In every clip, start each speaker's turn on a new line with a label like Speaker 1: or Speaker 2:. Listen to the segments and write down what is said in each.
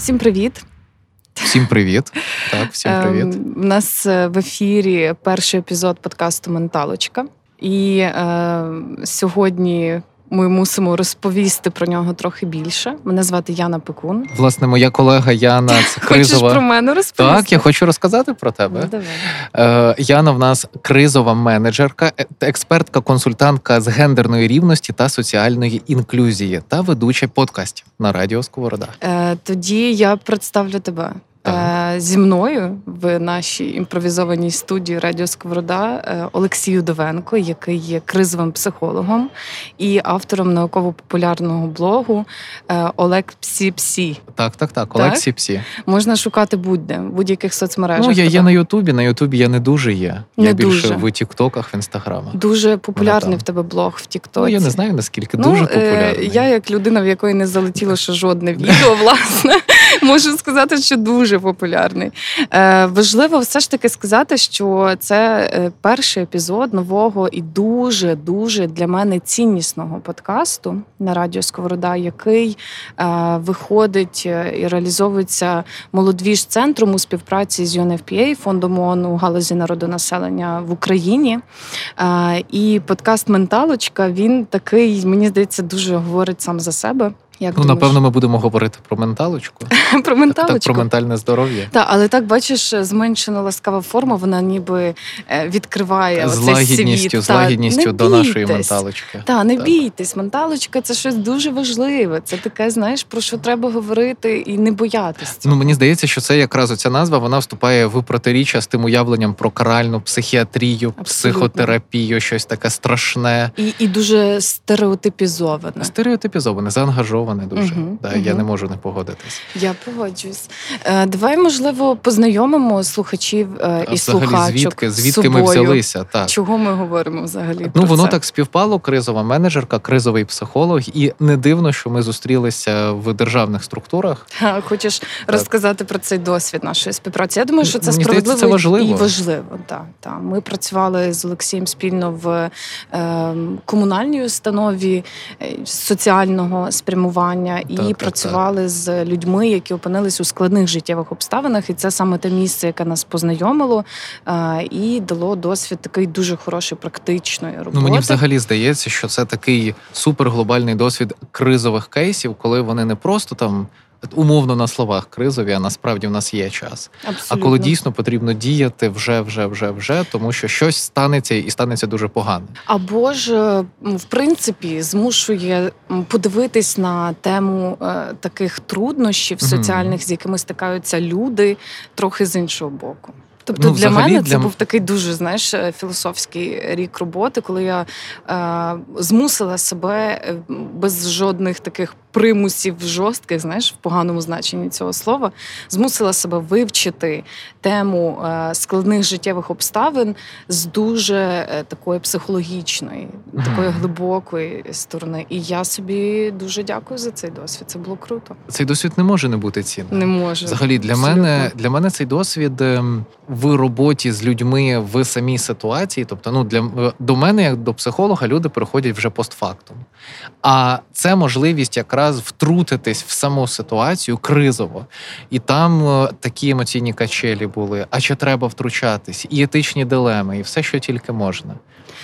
Speaker 1: Всім привіт!
Speaker 2: Всім привіт. Так, всім привіт.
Speaker 1: Ем, У нас е, в ефірі перший епізод подкасту Менталочка. І е, сьогодні ми мусимо розповісти про нього трохи більше. Мене звати Яна Пекун.
Speaker 2: Власне, моя колега Яна це
Speaker 1: Хочеш про мене розповісти?
Speaker 2: Так, я хочу розказати про тебе.
Speaker 1: Ну, давай.
Speaker 2: Е, Яна в нас кризова менеджерка, е- експертка, консультантка з гендерної рівності та соціальної інклюзії та ведуча подкастів на радіо Сковорода.
Speaker 1: Е, тоді я представлю тебе.
Speaker 2: Так.
Speaker 1: Е, Зі мною в нашій імпровізованій студії Радіо Сковорода е, Олексій Удовенко, який є кризовим психологом і автором науково-популярного блогу е, Олег Псі Псі.
Speaker 2: Так, так, так. Олексій Псі.
Speaker 1: Можна шукати будь-де, в будь-яких соцмережах.
Speaker 2: Ну, я є на Ютубі. На Ютубі я не дуже є.
Speaker 1: Не
Speaker 2: я більше
Speaker 1: дуже.
Speaker 2: в Тіктоках, в інстаграмах.
Speaker 1: Дуже популярний
Speaker 2: там.
Speaker 1: в тебе блог в Тіктоці.
Speaker 2: Ну, я не знаю наскільки
Speaker 1: Ну,
Speaker 2: дуже популярний.
Speaker 1: Я, як людина, в якої не залетіло ще жодне відео, власне, можу сказати, що дуже популярний. Е, важливо все ж таки сказати, що це е, перший епізод нового і дуже дуже для мене ціннісного подкасту на радіо Сковорода, який е, виходить е, і реалізовується молодвіж центром у співпраці з UNFPA, фондом ООН у галузі народонаселення в Україні. Е, І подкаст Менталочка він такий, мені здається, дуже говорить сам за себе. Як
Speaker 2: Ну,
Speaker 1: думаєш?
Speaker 2: напевно, ми будемо говорити про менталочку.
Speaker 1: про менталочку.
Speaker 2: так, про ментальне здоров'я.
Speaker 1: Так, але так бачиш, зменшена ласкава форма, вона ніби е, відкриває
Speaker 2: З
Speaker 1: оцей
Speaker 2: лагідністю,
Speaker 1: світ.
Speaker 2: з лагідністю до нашої менталочки.
Speaker 1: Та не
Speaker 2: Так.
Speaker 1: бійтесь, менталочка це щось дуже важливе. Це таке, знаєш, про що треба говорити і не боятись. цього.
Speaker 2: Ну мені здається, що це якраз оця назва вона вступає в протиріччя з тим уявленням про каральну психіатрію,
Speaker 1: Абсолютно.
Speaker 2: психотерапію, щось таке страшне.
Speaker 1: І, і дуже стереотипізоване.
Speaker 2: Стереотипізоване, заангажоване дуже.
Speaker 1: Мгм,
Speaker 2: Да, Я не можу не погодитись.
Speaker 1: Я погоджуюсь. Е, давай, можливо, познайомимо слухачів е, і
Speaker 2: взагалі,
Speaker 1: слухачок
Speaker 2: звідки, звідки ми взялися? Так.
Speaker 1: Чого ми говоримо взагалі?
Speaker 2: Ну,
Speaker 1: про
Speaker 2: воно
Speaker 1: це?
Speaker 2: так співпало, кризова менеджерка, кризовий психолог, і не дивно, що ми зустрілися в державних структурах.
Speaker 1: Хочеш розказати про цей досвід нашої співпраці? Я думаю, що це
Speaker 2: Мені
Speaker 1: справедливо
Speaker 2: це важливо.
Speaker 1: і важливо. Так, так. Ми працювали з Олексієм спільно в е, комунальній установі е, соціального спрямування і
Speaker 2: Так, так,
Speaker 1: працювали з людьми, які опинились у складних життєвих обставинах. І це саме те місце, яке нас познайомило е, і дало досвід такий дуже хороший практичної роботи.
Speaker 2: Ну мені взагалі здається, що це такий суперглобальний досвід кризових кейсів, коли вони не просто там. Умовно на словах кризові, а насправді в нас є час. А коли дійсно потрібно діяти вже, вже, вже, вже, тому що щось станеться і станеться дуже погано.
Speaker 1: Або ж е, в принципі змушує подивитись на тему е, таких труднощів соціальних, з якими стикаються люди, трохи з іншого боку. Тобто
Speaker 2: Ну,
Speaker 1: для мене це був такий дуже знаєш е, філософський рік роботи, коли я е, змусила себе без жодних таких примусів жорстких, знаєш, в поганому значенні цього слова, змусила себе вивчити тему е, складних життєвих обставин з дуже е, такої психологічної, такої глибокої сторони. І я собі дуже дякую за цей досвід. Це було круто.
Speaker 2: Цей досвід не може не бути цінним.
Speaker 1: Не можу.
Speaker 2: Взагалі, для
Speaker 1: Абсолютно.
Speaker 2: мене для мене цей досвід ем, в роботі з людьми в самій ситуації. Тобто, ну для до мене, як до психолога, люди приходять вже постфактум. А це можливість якраз втрутитись в саму ситуацію кризово. І там е, такі емоційні качелі були. А чи треба втручатись? І етичні дилеми, і все, що тільки можна.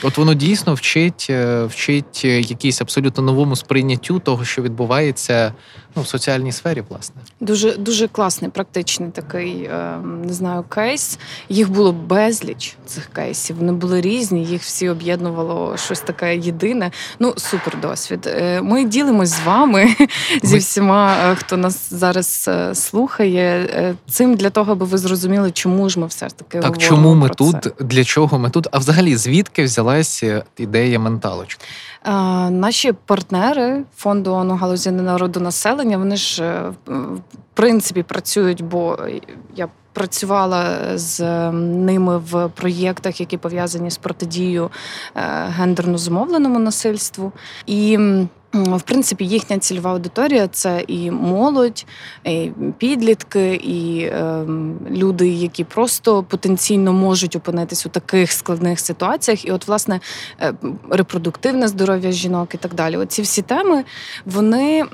Speaker 2: От воно дійсно вчить, е, вчить е, якійсь абсолютно новому сприйняттю того, що відбувається ну, в соціальній сфері, власне.
Speaker 1: Дуже дуже класний, практичний такий, е, не знаю, кейс. Їх було безліч цих кейсів. Вони були різні, їх всі об'єднувало щось таке єдине. Ну, супер досвід. Ми ділимось з вами зі всіма, хто нас зараз слухає. Цим для того, аби ви зрозуміли, чому ж ми все ж таки
Speaker 2: Так,
Speaker 1: говоримо
Speaker 2: чому ми
Speaker 1: про
Speaker 2: тут,
Speaker 1: це.
Speaker 2: для чого ми тут? А взагалі, звідки взялася ідея менталочки?
Speaker 1: Е, Наші партнери фонду ООН галузі народонаселення, вони ж е, в принципі працюють, бо я працювала з ними в проєктах, які пов'язані з протидією е, гендерно зумовленому насильству. І в принципі, їхня цільова аудиторія це і молодь, і підлітки, і е, люди, які просто потенційно можуть опинитись у таких складних ситуаціях. І, от, власне, е, репродуктивне здоров'я жінок і так далі. Оці всі теми, вони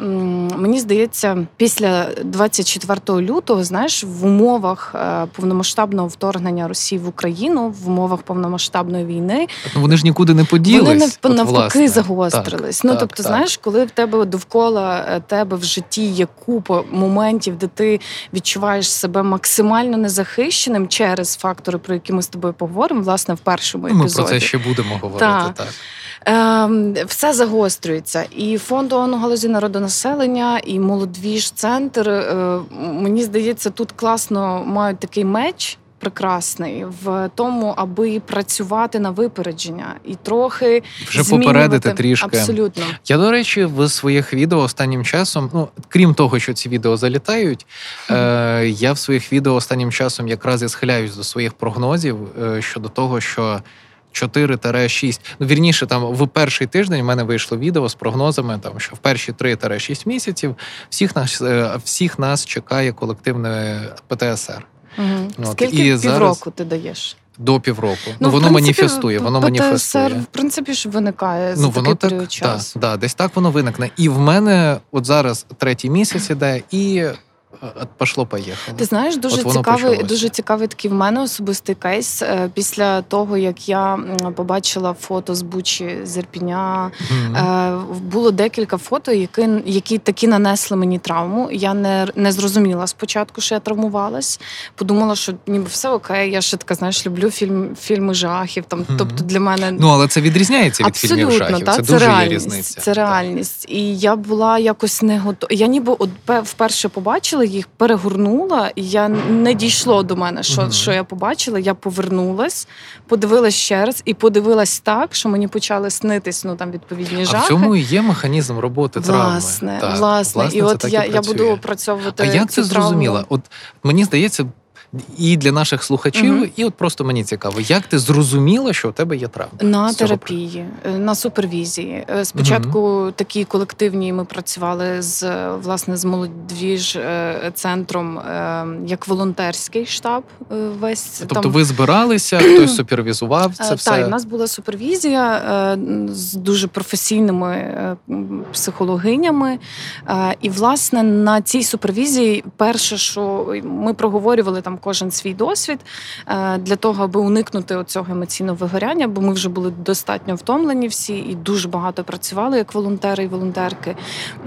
Speaker 1: мені здається, після 24 лютого, знаєш, в умовах е, повномасштабного вторгнення Росії в Україну, в умовах повномасштабної війни,
Speaker 2: Ну вони ж нікуди не поділись.
Speaker 1: вони
Speaker 2: от,
Speaker 1: навпаки
Speaker 2: власне.
Speaker 1: загострились.
Speaker 2: Так,
Speaker 1: ну
Speaker 2: так,
Speaker 1: тобто,
Speaker 2: так.
Speaker 1: знаєш, коли в тебе довкола е, тебе в житті є купа моментів, де ти відчуваєш себе максимально незахищеним через фактори, про які ми з тобою поговоримо, власне, в першому
Speaker 2: Ну, Ми
Speaker 1: епізоді.
Speaker 2: про це ще будемо говорити.
Speaker 1: Так.
Speaker 2: Так.
Speaker 1: Ем, все загострюється. І фонд ООН у галузі народонаселення, і молодвіж центр. Е, мені здається, тут класно мають такий меч. Прекрасний в тому, аби працювати на випередження і трохи
Speaker 2: Вже
Speaker 1: змінювати.
Speaker 2: попередити трішки.
Speaker 1: Абсолютно.
Speaker 2: Я, до речі, в своїх відео останнім часом, ну крім того, що ці відео залітають, е, я в своїх відео останнім часом якраз і схиляюсь до своїх прогнозів е, щодо того, що 4-6, ну вірніше, там в перший тиждень в мене вийшло відео з прогнозами, там що в перші 3-6 місяців всіх нас е, всіх нас чекає колективне ПТСР
Speaker 1: Угу.
Speaker 2: От,
Speaker 1: Скільки
Speaker 2: і
Speaker 1: півроку
Speaker 2: зараз-
Speaker 1: ти даєш?
Speaker 2: до півроку. Ну,
Speaker 1: ну
Speaker 2: воно
Speaker 1: принципі,
Speaker 2: маніфестує, воно
Speaker 1: то,
Speaker 2: маніфестує.
Speaker 1: в принципі, ж виникає за
Speaker 2: воно
Speaker 1: такий
Speaker 2: так,
Speaker 1: період часу.
Speaker 2: Так, да, десь так воно виникне. І в мене от зараз третій місяць іде, і пошло поїхало.
Speaker 1: Ти знаєш, дуже
Speaker 2: От
Speaker 1: цікавий,
Speaker 2: почалося.
Speaker 1: дуже цікавий такий в мене особистий кейс. Е, Після того, як я побачила фото з Бучі з Ірпіня,
Speaker 2: Мгм.
Speaker 1: е, було декілька фото, які, які такі нанесли мені травму. Я не, не зрозуміла спочатку, що я травмувалась. Подумала, що ніби все окей. Я ще така, знаєш, люблю фільм, фільми жахів. Там,
Speaker 2: Мгм.
Speaker 1: тобто для мене
Speaker 2: Ну, але це відрізняється від
Speaker 1: Абсолютно,
Speaker 2: фільмів жахів.
Speaker 1: та,
Speaker 2: це,
Speaker 1: це,
Speaker 2: дуже
Speaker 1: реальність,
Speaker 2: є різниця.
Speaker 1: Це реальність. І я була якось не готова. Я ніби вперше побачила їх, перегорнула, і я не дійшло до мене, що,
Speaker 2: Мгм.
Speaker 1: що я побачила. Я повернулась, подивилась ще раз і подивилась так, що мені почали снитись ну там відповідні
Speaker 2: А
Speaker 1: жахи.
Speaker 2: в цьому і є механізм роботи
Speaker 1: власне,
Speaker 2: травми. Так,
Speaker 1: власне. І от я, я буду опрацьовувати.
Speaker 2: А як
Speaker 1: цю
Speaker 2: це зрозуміла? От мені здається, і для наших слухачів,
Speaker 1: Мгм.
Speaker 2: і от просто мені цікаво, як ти зрозуміла, що у тебе є травма?
Speaker 1: На терапії, е, на супервізії. Е, Спочатку такі колективні ми працювали з власне з молодіж е, центром як волонтерський штаб. Весь
Speaker 2: Тобто
Speaker 1: там
Speaker 2: ви збиралися, хтось супервізував це все.
Speaker 1: Так, в нас була супервізія з дуже професійними психологинями. І, власне, на цій супервізії, перше, що ми проговорювали там кожен свій досвід е, для того, аби уникнути цього емоційного вигоряння, бо ми вже були достатньо втомлені всі і дуже багато працювали як волонтери і волонтерки.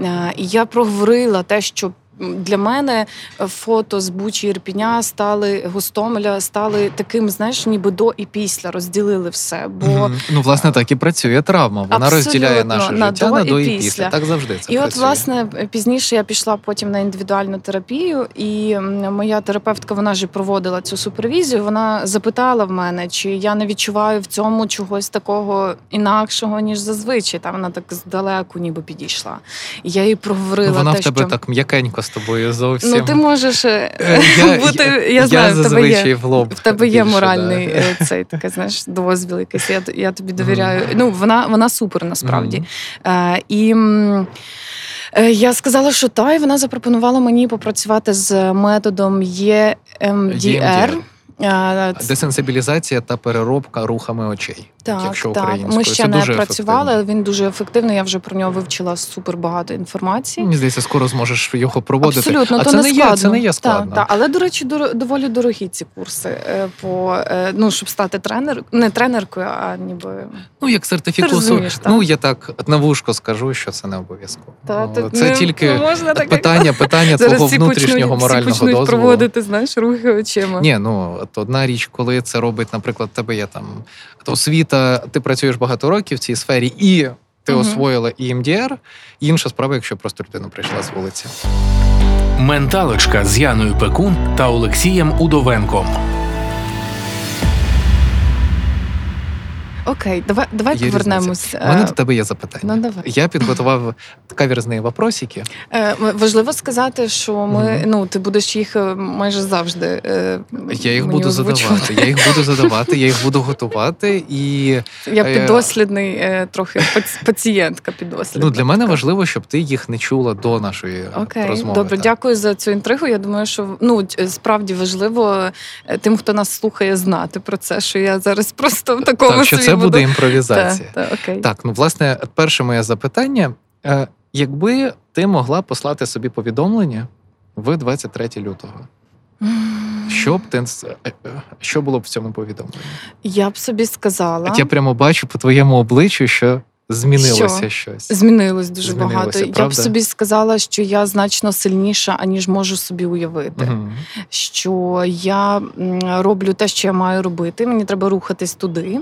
Speaker 1: Е, І я проговорила те, що. Для мене е, фото з Бучі Ірпіня стали Гостомеля, стали таким, знаєш, ніби до і після розділили все. Бо
Speaker 2: Мгм. Ну, власне, так і працює травма. Вона
Speaker 1: Абсолютно,
Speaker 2: розділяє наше
Speaker 1: на
Speaker 2: життя
Speaker 1: до
Speaker 2: на до і
Speaker 1: після.
Speaker 2: після. Так завжди це
Speaker 1: і, от, власне, пізніше я пішла потім на індивідуальну терапію, і моя терапевтка, вона ж проводила цю супервізію. Вона запитала в мене, чи я не відчуваю в цьому чогось такого інакшого, ніж зазвичай. Та вона так здалеку ніби підійшла. І я їй проговорила
Speaker 2: Ну, Вона
Speaker 1: те,
Speaker 2: в тебе
Speaker 1: що
Speaker 2: так м'якенько з тобою зовсім.
Speaker 1: ну ти можеш е,
Speaker 2: Е, я,
Speaker 1: бути.
Speaker 2: я,
Speaker 1: Я знаю, в тебе є.
Speaker 2: в лоб.
Speaker 1: В тебе є
Speaker 2: більше,
Speaker 1: моральний
Speaker 2: да.
Speaker 1: е, цей таке, знаєш, дозвіл якийсь. Я, я тобі довіряю. Ну, вона, вона супер насправді. Е, і я сказала, що та, і вона запропонувала мені попрацювати з методом EMDR.
Speaker 2: EMDR.
Speaker 1: Е,
Speaker 2: Десенсибілізація та переробка рухами очей.
Speaker 1: Так,
Speaker 2: якщо
Speaker 1: так. Ми
Speaker 2: Це
Speaker 1: ще не
Speaker 2: дуже
Speaker 1: працювали,
Speaker 2: ефективно.
Speaker 1: але він дуже ефективний. Я вже про нього вивчила супер багато інформації.
Speaker 2: Мені здається, скоро зможеш його проводити.
Speaker 1: Абсолютно,
Speaker 2: а
Speaker 1: то
Speaker 2: це
Speaker 1: не складно.
Speaker 2: є, це не є складно.
Speaker 1: Так, так. Але, до речі, доволі дорогі ці курси. е, По, е, ну, щоб стати тренер, не тренеркою, а ніби.
Speaker 2: Ну, як
Speaker 1: так.
Speaker 2: Ну, я так на вушко скажу, що це не обов'язково.
Speaker 1: Та,
Speaker 2: Ну, це
Speaker 1: не-
Speaker 2: тільки
Speaker 1: не можна так,
Speaker 2: питання, питання
Speaker 1: Зараз
Speaker 2: твого
Speaker 1: всі
Speaker 2: внутрішнього
Speaker 1: почнуть,
Speaker 2: морального
Speaker 1: всі почнуть
Speaker 2: дозволу.
Speaker 1: проводити, знаєш, рухи очима.
Speaker 2: Ні, ну от одна річ, коли це робить, наприклад, тебе є там освіта, ти працюєш багато років в цій сфері, і ти
Speaker 1: угу.
Speaker 2: освоїла EMDR. Інша справа, якщо просто людина прийшла з вулиці.
Speaker 3: Менталочка з Яною Пекун та Олексієм Удовенком.
Speaker 1: Окей, давай, давай
Speaker 2: Є
Speaker 1: повернемось.
Speaker 2: У мене
Speaker 1: е,
Speaker 2: до тебе є запитання.
Speaker 1: Ну, давай.
Speaker 2: Я підготував каверзні вопросики.
Speaker 1: Е, Важливо сказати, що ми
Speaker 2: Мгм.
Speaker 1: ну ти будеш їх е, майже завжди.
Speaker 2: Я їх буду
Speaker 1: озвучувати.
Speaker 2: задавати. Я їх буду задавати, я їх буду готувати. І
Speaker 1: Я підослідний, е, трохи пацієнтка підослідна.
Speaker 2: ну, для мене важливо, щоб ти їх не чула до нашої
Speaker 1: Окей,
Speaker 2: розмови.
Speaker 1: добре,
Speaker 2: так.
Speaker 1: дякую за цю інтригу. Я думаю, що ну справді важливо тим, хто нас слухає, знати про це, що я зараз просто в такому
Speaker 2: Так,
Speaker 1: собі
Speaker 2: це
Speaker 1: буду.
Speaker 2: буде імпровізація.
Speaker 1: Та, та, окей.
Speaker 2: Так, ну власне, перше моє запитання: Е, якби ти могла послати собі повідомлення в 23 лютого, що б ти е, е, що було б в цьому повідомленні?
Speaker 1: Я б собі сказала.
Speaker 2: От я прямо бачу по твоєму обличчю, що змінилося щось.
Speaker 1: Змінилось дуже
Speaker 2: Змінилося,
Speaker 1: багато. Я б собі сказала, що я значно сильніша, аніж можу собі уявити.
Speaker 2: Мгм.
Speaker 1: Що я роблю те, що я маю робити. Мені треба рухатись туди.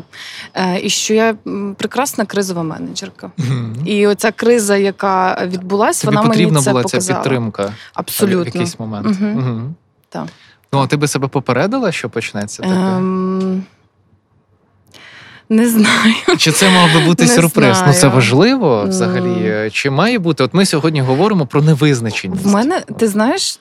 Speaker 1: Е, І що я прекрасна кризова менеджерка.
Speaker 2: Мгм.
Speaker 1: І оця криза, яка відбулась,
Speaker 2: Тобі
Speaker 1: вона
Speaker 2: потрібна
Speaker 1: мені це
Speaker 2: була
Speaker 1: показала.
Speaker 2: ця підтримка в якийсь момент.
Speaker 1: Мгм. Так.
Speaker 2: Ну, а ти би себе попередила, що почнеться таке?
Speaker 1: Ем... Не знаю.
Speaker 2: Чи це мав би бути
Speaker 1: Не
Speaker 2: сюрприз? Ну це важливо взагалі.
Speaker 1: М.
Speaker 2: Чи має бути? От ми сьогодні говоримо про невизначеність.
Speaker 1: В мене, ти знаєш,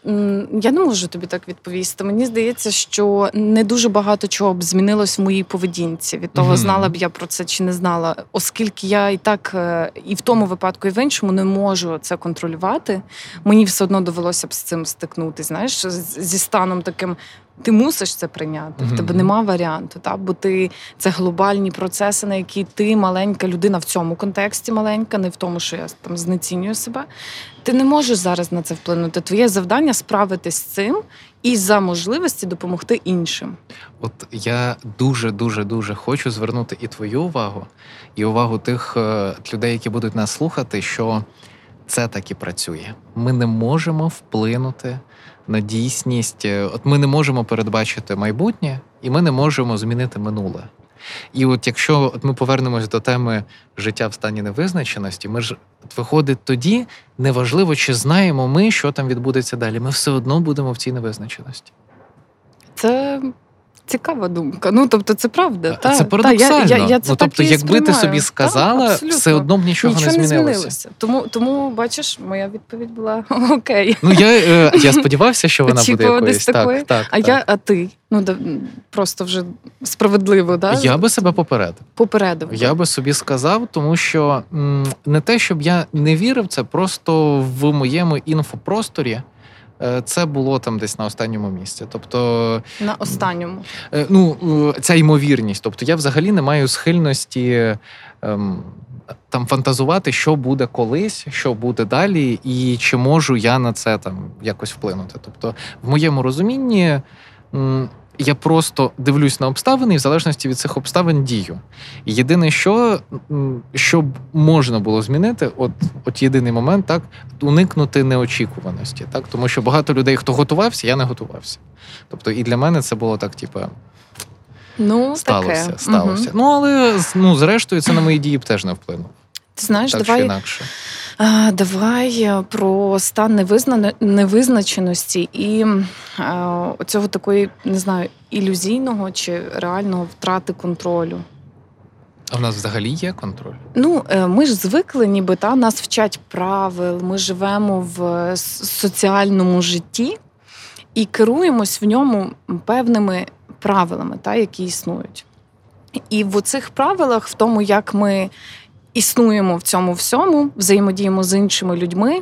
Speaker 1: я не можу тобі так відповісти. Мені здається, що не дуже багато чого б змінилось в моїй поведінці. Від того, знала б я про це чи не знала, оскільки я і так е, і в тому випадку, і в іншому не можу це контролювати. Мені все одно довелося б з цим стикнути. Знаєш, зі станом таким. Ти мусиш це прийняти. В тебе нема варіанту, та бо ти це глобальні процеси, на які ти маленька людина в цьому контексті маленька, не в тому, що я там знецінюю себе. Ти не можеш зараз на це вплинути. Твоє завдання справитись з цим і за можливості допомогти іншим.
Speaker 2: От я дуже, дуже, дуже хочу звернути і твою увагу, і увагу тих е, людей, які будуть нас слухати, що це так і працює. Ми не можемо вплинути на дійсність. Е, От ми не можемо передбачити майбутнє, і ми не можемо змінити минуле. І от якщо от ми повернемось до теми життя в стані невизначеності, ми ж от виходить тоді, неважливо, чи знаємо ми, що там відбудеться далі. Ми все одно будемо в цій невизначеності.
Speaker 1: Це цікава думка. Ну тобто, це правда. Та,
Speaker 2: це
Speaker 1: та, я, я, я це
Speaker 2: ну, тобто, якби ти собі сказала,
Speaker 1: абсолютно.
Speaker 2: все одно б нічого,
Speaker 1: Нічого
Speaker 2: не
Speaker 1: не
Speaker 2: змінилося.
Speaker 1: змінилося. Тому, тому, бачиш, моя відповідь була окей.
Speaker 2: Ну я, е, я сподівався, що вона буде якоюсь. Так, так,
Speaker 1: А
Speaker 2: так.
Speaker 1: я, а ти? Ну да, просто вже справедливо, да?
Speaker 2: я би себе попередив.
Speaker 1: попередив.
Speaker 2: Я би собі сказав, тому що м, не те, щоб я не вірив, це просто в моєму інфопросторі. Е, Це було там десь на останньому місці. Тобто,
Speaker 1: на останньому.
Speaker 2: е, ну, е, ця ймовірність. Тобто, я взагалі не маю схильності ем, там фантазувати, що буде колись, що буде далі, і чи можу я на це там якось вплинути. Тобто, в моєму розумінні. Я просто дивлюсь на обставини і в залежності від цих обставин дію. Єдине, що, що можна було змінити, от, от єдиний момент, так, уникнути неочікуваності. Так? Тому що багато людей, хто готувався, я не готувався. Тобто, і для мене це було так, типу,
Speaker 1: Ну,
Speaker 2: сталося,
Speaker 1: таке.
Speaker 2: сталося.
Speaker 1: Мгм.
Speaker 2: Ну, але ну, зрештою, це на мої дії б теж не вплинуло.
Speaker 1: Ти знаєш,
Speaker 2: так чи
Speaker 1: давай
Speaker 2: інакше.
Speaker 1: Давай е, про стан невизна... невизначеності і е, оцього такої, не знаю, ілюзійного чи реального втрати контролю.
Speaker 2: А в нас взагалі є контроль.
Speaker 1: Ну, е, ми ж звикли, ніби та нас вчать правил, ми живемо в соціальному житті і керуємось в ньому певними правилами, та, які існують. І в цих правилах, в тому, як ми існуємо в цьому всьому, взаємодіємо з іншими людьми,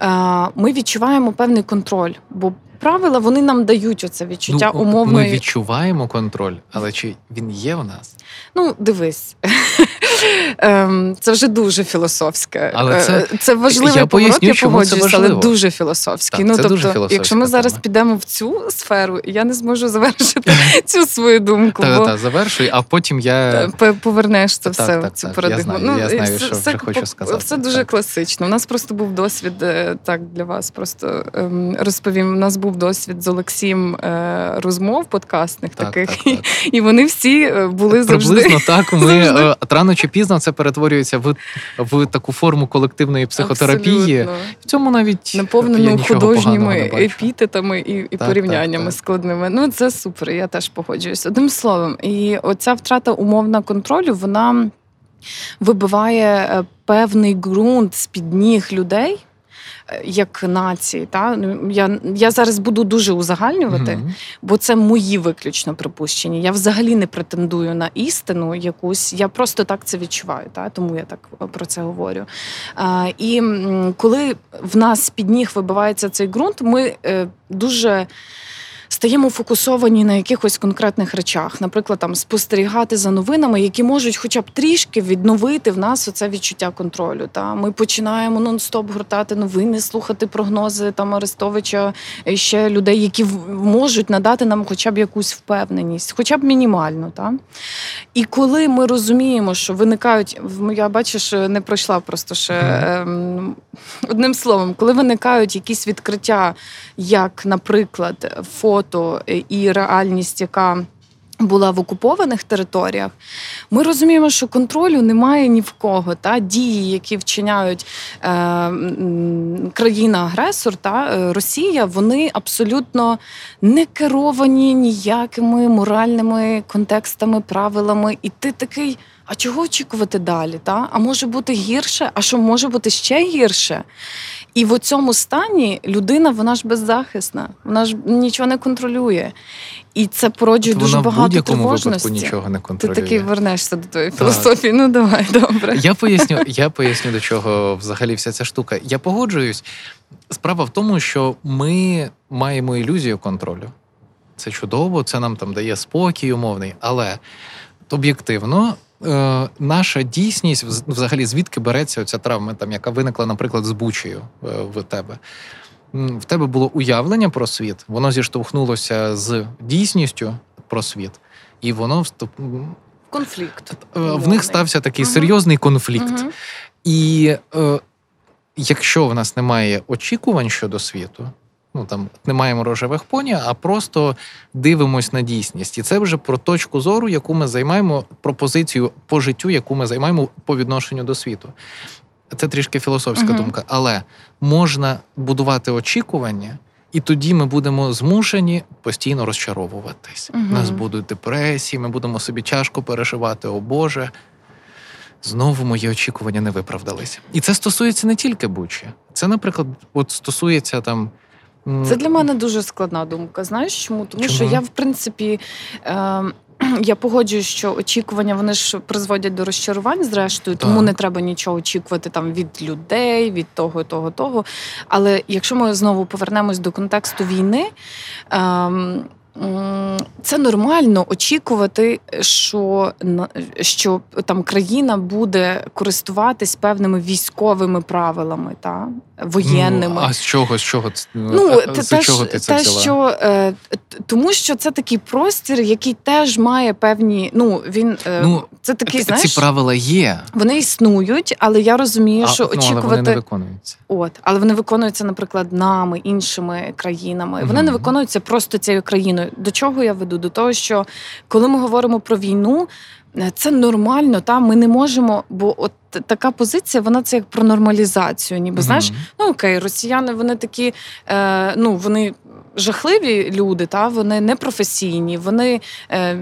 Speaker 1: е, ми відчуваємо певний контроль. Бо правила вони нам дають оце відчуття
Speaker 2: ну,
Speaker 1: умовної.
Speaker 2: Ми відчуваємо контроль, але чи він є у нас?
Speaker 1: Ну, дивись, це вже дуже філософське.
Speaker 2: Але це-
Speaker 1: Е, це важливий
Speaker 2: я
Speaker 1: поворот,
Speaker 2: поясню,
Speaker 1: я
Speaker 2: це
Speaker 1: але дуже філософський.
Speaker 2: Так,
Speaker 1: ну,
Speaker 2: це
Speaker 1: тобто,
Speaker 2: дуже
Speaker 1: якщо ми зараз
Speaker 2: тема.
Speaker 1: підемо в цю сферу, я не зможу завершити цю свою думку.
Speaker 2: Та,
Speaker 1: бо
Speaker 2: та, завершуй, а потім я.
Speaker 1: е, повернеш це
Speaker 2: Так,
Speaker 1: все
Speaker 2: так,
Speaker 1: в цю
Speaker 2: так, я
Speaker 1: парадигму.
Speaker 2: знаю, я знаю,
Speaker 1: все,
Speaker 2: що вже хочу сказати,
Speaker 1: Все дуже
Speaker 2: так.
Speaker 1: класично. У нас просто був досвід е, так для вас. Просто ем, розповім. У нас був досвід з Олексієм е, розмов подкастних
Speaker 2: Так,
Speaker 1: таких,
Speaker 2: так, так.
Speaker 1: і вони всі були завжди.
Speaker 2: Приблизно так ми рано чи пізно це перетворюється в, в таку форму колективної психотерапії.
Speaker 1: Абсолютно.
Speaker 2: В цьому навіть
Speaker 1: наповнено художніми епітетами і, і
Speaker 2: Так,
Speaker 1: порівняннями
Speaker 2: так, так.
Speaker 1: складними. Ну це супер. Я теж погоджуюсь. Одним словом, і оця втрата умовна контролю, вона вибиває е, певний ґрунт з під ніг людей. Як нації, та Ну, я, я зараз буду дуже узагальнювати,
Speaker 2: Мгм.
Speaker 1: бо це мої виключно припущення. Я взагалі не претендую на істину якусь. Я просто так це відчуваю, та тому я так е, про це говорю. А, і коли в нас під ніг вибивається цей ґрунт, ми е, дуже. Стаємо фокусовані на якихось конкретних речах, наприклад, там спостерігати за новинами, які можуть, хоча б трішки відновити в нас оце відчуття контролю. Та ми починаємо нон-стоп гортати новини, слухати прогнози там Арестовича, і ще людей, які можуть надати нам хоча б якусь впевненість, хоча б мінімальну. Та? І коли ми розуміємо, що виникають, я бачиш, не пройшла просто ще ем, одним словом, коли виникають якісь відкриття, як, наприклад, фото і реальність, яка була в окупованих територіях, ми розуміємо, що контролю немає ні в кого. Та дії, які вчиняють е, країна-агресор, та е, Росія, вони абсолютно не керовані ніякими моральними контекстами, правилами. І ти такий. А чого очікувати далі? Та? А може бути гірше? А що може бути ще гірше? І в цьому стані людина, вона ж беззахисна, вона ж нічого не контролює. І це породжує дуже багато
Speaker 2: будь-якому
Speaker 1: тривожності.
Speaker 2: випадку нічого не
Speaker 1: Ти
Speaker 2: контролює.
Speaker 1: такий вернешся до твоєї
Speaker 2: Так.
Speaker 1: філософії. Ну давай, добре.
Speaker 2: Я поясню, я поясню, до чого взагалі вся ця штука. Я погоджуюсь. Справа в тому, що ми маємо ілюзію контролю. Це чудово, це нам там дає спокій умовний, але об'єктивно. Е, Наша дійсність взагалі звідки береться оця травма, там яка виникла, наприклад, з бучею е, в тебе. В тебе було уявлення про світ, воно зіштовхнулося з дійсністю про світ, і воно вступ...
Speaker 1: Конфлікт.
Speaker 2: е, в них стався такий
Speaker 1: Мгм.
Speaker 2: серйозний конфлікт.
Speaker 1: Мгм.
Speaker 2: І е, якщо в нас немає очікувань щодо світу, ну там не маємо рожевих поні, а просто дивимось на дійсність. І це вже про точку зору, яку ми займаємо, про позицію по життю, яку ми займаємо по відношенню до світу. Це трішки філософська
Speaker 1: Мгм.
Speaker 2: думка, але можна будувати очікування. І тоді ми будемо змушені постійно розчаровуватись. У нас будуть депресії, ми будемо собі тяжко переживати, о Боже. Знову мої очікування не виправдалися. І це стосується не тільки Бучі. Це, наприклад, от стосується там.
Speaker 1: Це для мене дуже складна думка. Знаєш чому? Тому
Speaker 2: Чому?
Speaker 1: що я, в принципі, е, я погоджуюсь, що очікування вони ж призводять до розчарувань, зрештою, тому
Speaker 2: Так.
Speaker 1: не треба нічого очікувати там від людей, від того, того, того. Але якщо ми знову повернемось до контексту війни. Е, це нормально очікувати, що, що там країна буде користуватись певними військовими правилами, та воєнними.
Speaker 2: Ну, а з чого? З чого це-
Speaker 1: Ну, те,
Speaker 2: з
Speaker 1: те,
Speaker 2: чого ти це
Speaker 1: те
Speaker 2: взяла?
Speaker 1: що е, тому, що це такий простір, який теж має певні. Ну він е,
Speaker 2: Ну,
Speaker 1: це такий,
Speaker 2: Ці правила є,
Speaker 1: вони існують, але я розумію,
Speaker 2: а,
Speaker 1: що
Speaker 2: ну, але вони не
Speaker 1: очікувати.
Speaker 2: виконуються.
Speaker 1: От, але вони виконуються, наприклад, нами, іншими країнами. Вони не виконуються просто цією країною. До чого я веду? До того, що коли ми говоримо про війну, це нормально. Та ми не можемо, бо от така позиція, вона це як про нормалізацію. Ніби знаєш, ну окей, росіяни вони такі, е, ну вони. Жахливі люди, та вони непрофесійні, вони е,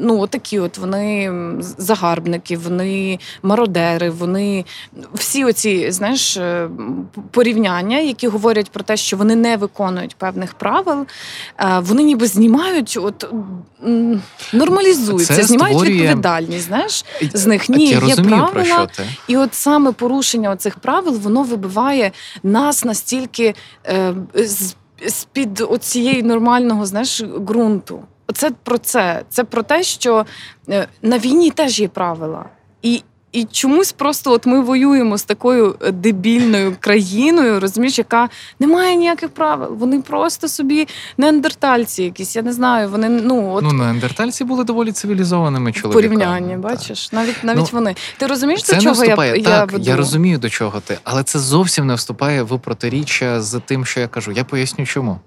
Speaker 1: ну такі, от вони загарбники, вони мародери, вони всі оці знаєш е, порівняння, які говорять про те, що вони не виконують певних правил, е, вони ніби знімають, от нормалізуються, знімають
Speaker 2: створює-
Speaker 1: відповідальність. Знаєш, з них ні,
Speaker 2: я
Speaker 1: є
Speaker 2: розумію, про
Speaker 1: правила,
Speaker 2: що ти.
Speaker 1: і от саме порушення цих правил воно вибиває нас настільки е, з, з-під оцієї нормального знаєш, ґрунту. Це про це. Це про те, що е, на війні теж є правила. І, і чомусь просто от ми воюємо з такою е, дебільною країною, розумієш, яка не має ніяких правил. Вони просто собі неандертальці якісь, я не знаю. Вони ну от
Speaker 2: Ну, неандертальці були доволі цивілізованими чоловіками.
Speaker 1: порівнянні,
Speaker 2: так.
Speaker 1: бачиш, навіть навіть
Speaker 2: Ну,
Speaker 1: вони. Ти розумієш,
Speaker 2: Це
Speaker 1: до
Speaker 2: не
Speaker 1: чого я,
Speaker 2: вступає.
Speaker 1: я
Speaker 2: так,
Speaker 1: веду?
Speaker 2: я розумію, до чого ти, але це зовсім не вступає в протиріччя з тим, що я кажу. Я поясню, чому.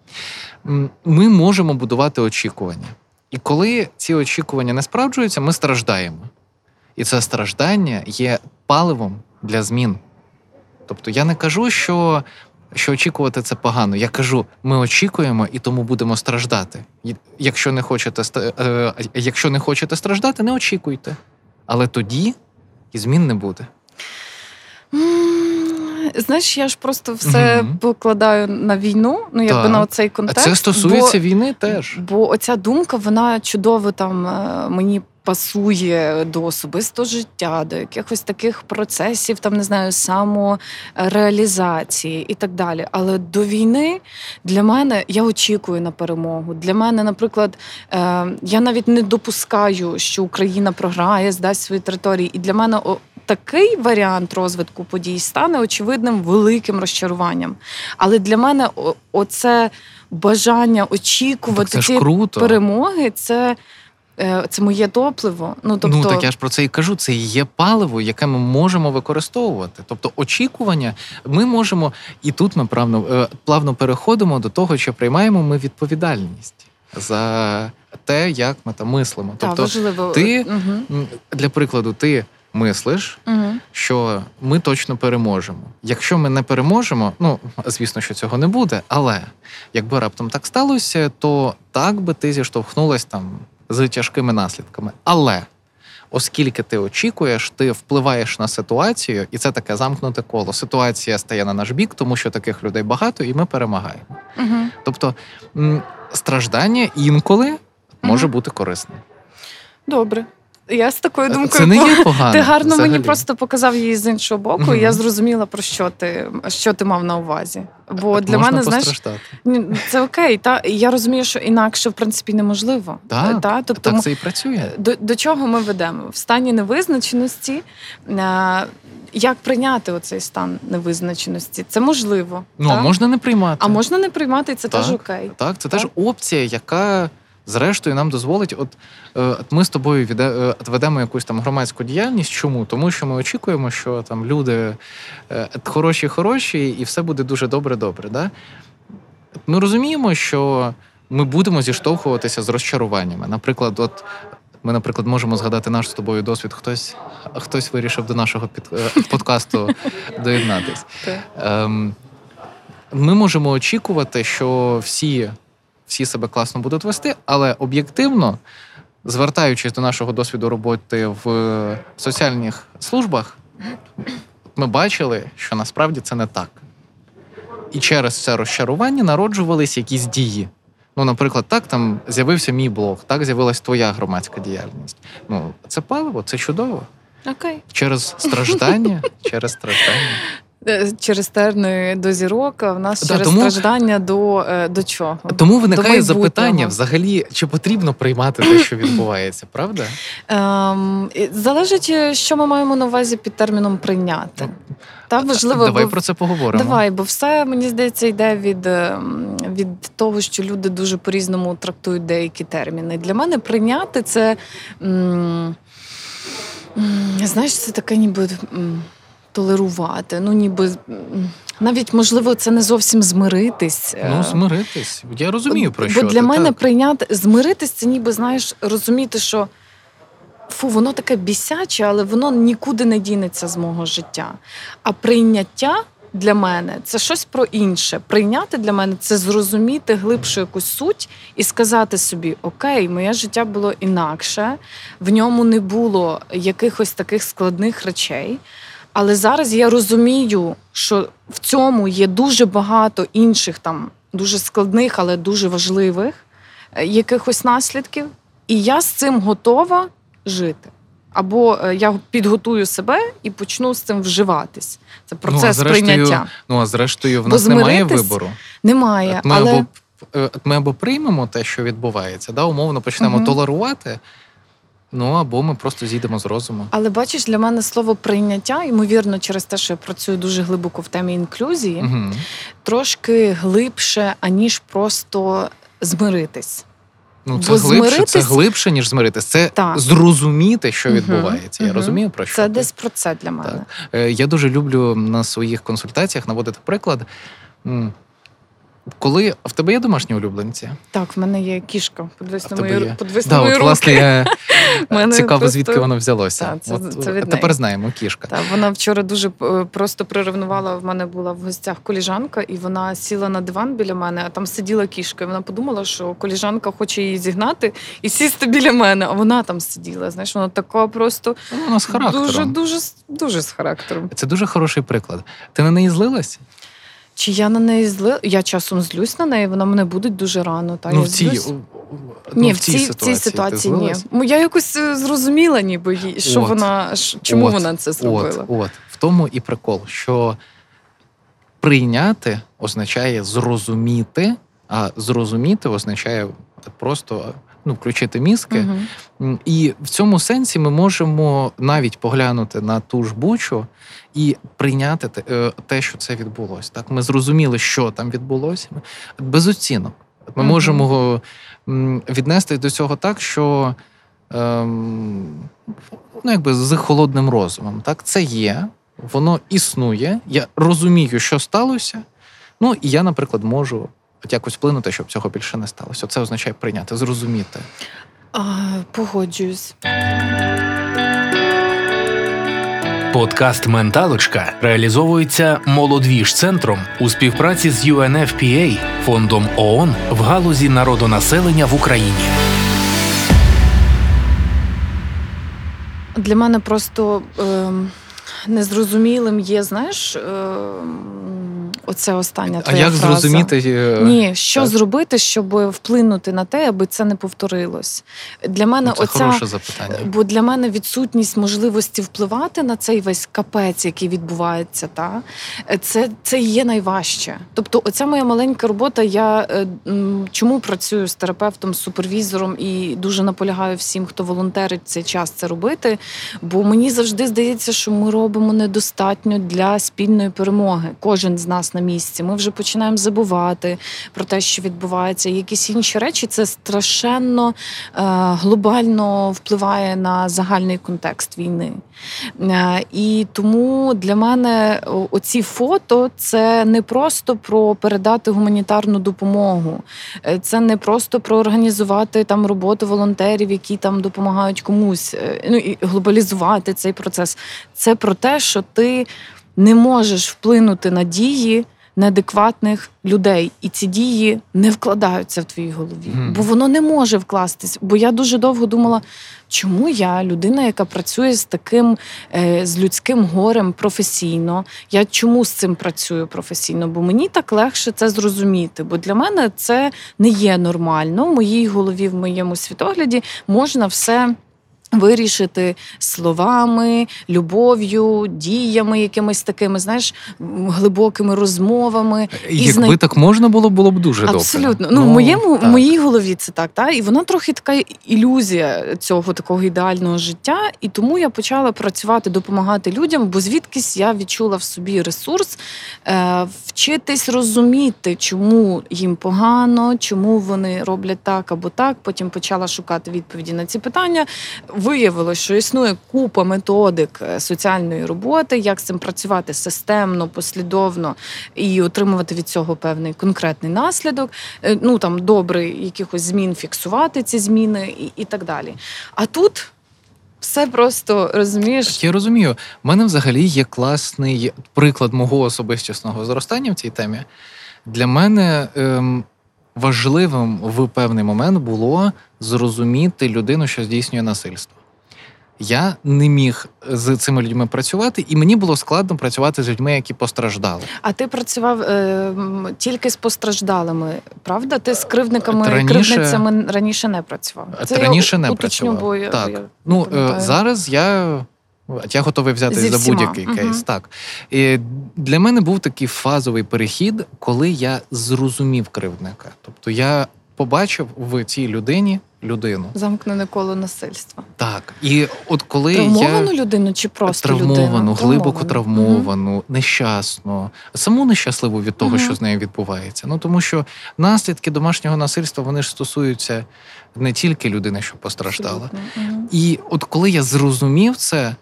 Speaker 2: Ми можемо будувати очікування. І коли ці очікування не справджуються, ми страждаємо. І це страждання є паливом для змін. Тобто я не кажу, що, що очікувати це погано. Я кажу, ми очікуємо і тому будемо страждати. Якщо не хочете, е, якщо не хочете страждати, не очікуйте. Але тоді і змін не буде.
Speaker 1: Знаєш, я ж просто все
Speaker 2: Мгм.
Speaker 1: покладаю на війну, ну якби на оцей
Speaker 2: А
Speaker 1: контекст.
Speaker 2: це стосується
Speaker 1: бо,
Speaker 2: війни теж.
Speaker 1: бо оця думка, вона чудово там е, мені пасує до особистого життя, до якихось таких процесів, там не знаю, самореалізації і так далі. Але до війни для мене я очікую на перемогу. Для мене, наприклад, е, я навіть не допускаю, що Україна програє, здасть свої території. І для мене такий варіант розвитку подій стане очевидним великим розчаруванням. Але для мене оце бажання очікувати
Speaker 2: Так це ж круто.
Speaker 1: перемоги, це. Е, Це моє топливо. Ну тобто,
Speaker 2: Ну так я ж про це і кажу. Це є паливо, яке ми можемо використовувати. Тобто, очікування ми можемо, і тут ми плавно, е, плавно переходимо до того, що приймаємо ми відповідальність за те, як ми там мислимо. Тобто,
Speaker 1: важливо.
Speaker 2: ти-
Speaker 1: Угу.
Speaker 2: для прикладу, ти мислиш,
Speaker 1: Угу.
Speaker 2: що ми точно переможемо. Якщо ми не переможемо, ну звісно, що цього не буде, але якби раптом так сталося, то так би ти зіштовхнулась там з тяжкими наслідками. Але оскільки ти очікуєш, ти впливаєш на ситуацію, і це таке замкнуте коло. Ситуація стає на наш бік, тому що таких людей багато, і ми перемагаємо.
Speaker 1: Угу.
Speaker 2: Тобто страждання інколи може
Speaker 1: угу.
Speaker 2: бути корисним.
Speaker 1: Добре. Я з такою думкою
Speaker 2: Це не є погано.
Speaker 1: Ти гарно
Speaker 2: взагалі.
Speaker 1: мені просто показав її з іншого боку,
Speaker 2: Мгм.
Speaker 1: і я зрозуміла про що ти що ти мав на увазі. Бо для
Speaker 2: Можна
Speaker 1: мене, знаєш, це окей. Та я розумію, що інакше в принципі неможливо.
Speaker 2: Так,
Speaker 1: та тобто
Speaker 2: Так це і працює.
Speaker 1: до, до чого ми ведемо в стані невизначеності. е, Як прийняти оцей стан невизначеності? Це можливо.
Speaker 2: Ну,
Speaker 1: та?
Speaker 2: а можна не приймати.
Speaker 1: а можна не приймати, і це
Speaker 2: Так.
Speaker 1: теж окей.
Speaker 2: Так, це
Speaker 1: Так.
Speaker 2: теж опція, яка зрештою нам дозволить. От е, от ми з тобою віде, е, якусь там громадську діяльність. Чому? Тому що ми очікуємо, що там люди е, хороші, хороші, і все буде дуже добре, добре. Да? Ми розуміємо, що ми будемо зіштовхуватися з розчаруваннями. Наприклад, от. Ми, наприклад, можемо згадати наш з тобою досвід. Хтось, хтось вирішив до нашого під, подкасту доєднатись. Ем, ми можемо очікувати, що всі, всі себе класно будуть вести, але об'єктивно, звертаючись до нашого досвіду роботи в соціальних службах, ми бачили, що насправді це не так. І через це розчарування народжувались якісь дії. Ну, наприклад, так там з'явився мій блог, так з'явилась твоя громадська діяльність. Ну, це паливо, це чудово.
Speaker 1: Окей.
Speaker 2: Через страждання, через страждання.
Speaker 1: Е, Через терни до зірок, в нас
Speaker 2: Да,
Speaker 1: через
Speaker 2: тому-
Speaker 1: страждання до, е, до чого?
Speaker 2: Тому виникає
Speaker 1: майбутнього.
Speaker 2: запитання: взагалі, чи потрібно приймати те, що відбувається, правда?
Speaker 1: Ем, залежить, е, що ми маємо на увазі під терміном прийняти. Та важливо,
Speaker 2: Давай
Speaker 1: бо-
Speaker 2: про це поговоримо.
Speaker 1: Давай, бо все мені здається йде від, ем, від того, що люди дуже по-різному трактують деякі терміни. Для мене прийняти це м, м, знаєш, це таке ніби. Толерувати, ну ніби навіть можливо це не зовсім змиритись.
Speaker 2: Ну,
Speaker 1: Е,
Speaker 2: змиритись. Я розумію про
Speaker 1: Бо
Speaker 2: що.
Speaker 1: для
Speaker 2: ти,
Speaker 1: мене
Speaker 2: так.
Speaker 1: прийняти змиритись, це ніби знаєш, розуміти, що фу, воно таке бісяче, але воно нікуди не дінеться з мого життя. А прийняття для мене це щось про інше. Прийняти для мене це зрозуміти глибшу якусь суть і сказати собі: Окей, моє життя було інакше, в ньому не було якихось таких складних речей. Але зараз я розумію, що в цьому є дуже багато інших там дуже складних, але дуже важливих е, якихось наслідків, і я з цим готова жити. Або е, я підготую себе і почну з цим вживатись. Це процес
Speaker 2: зрештою,
Speaker 1: прийняття.
Speaker 2: Ну, а зрештою, в нас немає вибору.
Speaker 1: Немає,
Speaker 2: ми,
Speaker 1: але
Speaker 2: або, е, ми або приймемо те, що відбувається, да, умовно почнемо
Speaker 1: Мгм.
Speaker 2: толерувати, ну або ми просто зійдемо з розуму.
Speaker 1: Але бачиш, для мене слово прийняття, ймовірно, через те, що я працюю дуже глибоко в темі інклюзії,
Speaker 2: Угу.
Speaker 1: трошки глибше, аніж просто змиритись.
Speaker 2: Ну, це
Speaker 1: Бо
Speaker 2: глибше, це глибше, ніж змиритись. Це
Speaker 1: Так.
Speaker 2: зрозуміти, що відбувається. Я
Speaker 1: мгм.
Speaker 2: розумію про що
Speaker 1: Це
Speaker 2: ти.
Speaker 1: десь про це для мене.
Speaker 2: Так. Е, Я дуже люблю на своїх консультаціях наводити приклад. Коли в тебе є домашні улюбленці?
Speaker 1: Так, в мене є кішка. Подивись на мою
Speaker 2: є?
Speaker 1: подивись
Speaker 2: Да,
Speaker 1: на мої
Speaker 2: от,
Speaker 1: руки.
Speaker 2: власне, я,
Speaker 1: Мене
Speaker 2: Цікаво,
Speaker 1: просто-
Speaker 2: звідки воно взялося.
Speaker 1: Та, це-
Speaker 2: От,
Speaker 1: це від
Speaker 2: тепер
Speaker 1: неї.
Speaker 2: знаємо, кішка.
Speaker 1: Та вона вчора дуже е, просто приревнувала. В мене була в гостях коліжанка, і вона сіла на диван біля мене, а там сиділа кішка. І вона подумала, що коліжанка хоче її зігнати і сісти біля мене. А вона там сиділа. Знаєш, вона така просто
Speaker 2: Ну, Вона з характером.
Speaker 1: дуже, дуже, дуже з характером.
Speaker 2: Це дуже хороший приклад. Ти на неї злилась?
Speaker 1: Чи я на неї зли? Я часом злюсь на неї, вона мене будуть дуже рано. Та
Speaker 2: ну,
Speaker 1: я
Speaker 2: в цій,
Speaker 1: злюсь.
Speaker 2: у- у-
Speaker 1: Ні,
Speaker 2: ну,
Speaker 1: в цій, в цій ситуації ні. Ну, Я якось е, зрозуміла, ніби їй, що
Speaker 2: От.
Speaker 1: вона чому
Speaker 2: От,
Speaker 1: вона це зробила.
Speaker 2: От, от. В тому і прикол, що прийняти означає зрозуміти, а зрозуміти означає просто ну, включити мізки. М, І в цьому сенсі ми можемо навіть поглянути на ту ж бучу і прийняти те, е, те, що це відбулося. Так, ми зрозуміли, що там відбулося. Без оцінок. Ми
Speaker 1: Мгм.
Speaker 2: можемо віднести до цього так, що ем, ну, якби з холодним розумом. Так, це є, воно існує. Я розумію, що сталося. Ну і я, наприклад, можу. От якось вплинути, щоб цього більше не сталося. Це означає прийняти, зрозуміти.
Speaker 1: А, погоджуюсь.
Speaker 3: Подкаст Менталочка реалізовується молодвіж центром у співпраці з UNFPA, фондом ООН в галузі народонаселення в Україні.
Speaker 1: Для мене просто е, незрозумілим є, знаєш, ем, оце остання
Speaker 2: А як
Speaker 1: фраза.
Speaker 2: зрозуміти? е,
Speaker 1: Ні, що
Speaker 2: так?
Speaker 1: зробити, щоб вплинути на те, аби це не повторилось? Для мене
Speaker 2: Ну, це
Speaker 1: оця
Speaker 2: хороше запитання.
Speaker 1: Бо для мене відсутність можливості впливати на цей весь капець, який відбувається, та це, це є найважче. Тобто, оця моя маленька робота. Я е, чому працюю з терапевтом, з супервізором і дуже наполягаю всім, хто волонтерить в цей час це робити. Бо мені завжди здається, що ми робимо недостатньо для спільної перемоги. Кожен з нас на місці. Ми вже починаємо забувати про те, що відбувається. Якісь інші речі це страшенно е, глобально впливає на загальний контекст війни. Е, І тому для мене оці фото це не просто про передати гуманітарну допомогу, Е, це не просто про організувати там роботу волонтерів, які там допомагають комусь, ну і глобалізувати цей процес. Це про те, що ти не можеш вплинути на дії неадекватних людей, і ці дії не вкладаються в твоїй голові,
Speaker 2: Мгм.
Speaker 1: бо воно не може вкластись. Бо я дуже довго думала, чому я, людина, яка працює з таким е, з людським горем професійно, я чому з цим працюю професійно? Бо мені так легше це зрозуміти. Бо для мене це не є нормально. В моїй голові, в моєму світогляді можна все. Вирішити словами, любов'ю, діями, якимись такими, знаєш, глибокими розмовами. і
Speaker 2: Якби
Speaker 1: знай-
Speaker 2: так можна було, було б дуже добре.
Speaker 1: Абсолютно. Ну, в моєму в
Speaker 2: так.
Speaker 1: моїй голові це так, та і вона трохи така ілюзія цього такого ідеального життя. І тому я почала працювати, допомагати людям, бо звідкись я відчула в собі ресурс е, вчитись розуміти, чому їм погано, чому вони роблять так або так. Потім почала шукати відповіді на ці питання. Виявилось, що існує купа методик е, соціальної роботи, як з цим працювати системно, послідовно і отримувати від цього певний конкретний наслідок. Е, Ну там добре, якихось змін фіксувати ці зміни і, і так далі. А тут все просто розумієш.
Speaker 2: Я розумію. У мене взагалі є класний приклад мого особистісного зростання в цій темі. Для мене ем, важливим в певний момент було зрозуміти людину, що здійснює насильство. Я не міг з цими людьми працювати, і мені було складно працювати з людьми, які постраждали.
Speaker 1: А ти працював е, тільки з постраждалими, правда? Ти з кривдниками
Speaker 2: Раніше-
Speaker 1: кривдницями раніше не працював. Це
Speaker 2: ти
Speaker 1: я
Speaker 2: не
Speaker 1: уточню,
Speaker 2: працював.
Speaker 1: бо я-
Speaker 2: так.
Speaker 1: я
Speaker 2: ну е, зараз я. Я готовий взятись
Speaker 1: Зі
Speaker 2: за будь-який
Speaker 1: Мгм.
Speaker 2: кейс. Так і для мене був такий фазовий перехід, коли я зрозумів кривдника. Тобто я побачив в цій людині людину.
Speaker 1: Замкнене коло насильства.
Speaker 2: Так, і от коли
Speaker 1: Травмовану
Speaker 2: я
Speaker 1: людину чи просто
Speaker 2: травмовану,
Speaker 1: людину?
Speaker 2: глибоко
Speaker 1: Травмовану.
Speaker 2: Травмовану, нещасну, саму нещасливу від того,
Speaker 1: Мгм.
Speaker 2: що з нею відбувається. Ну тому що наслідки домашнього насильства вони ж стосуються не тільки людини, що постраждала. І от коли я зрозумів це,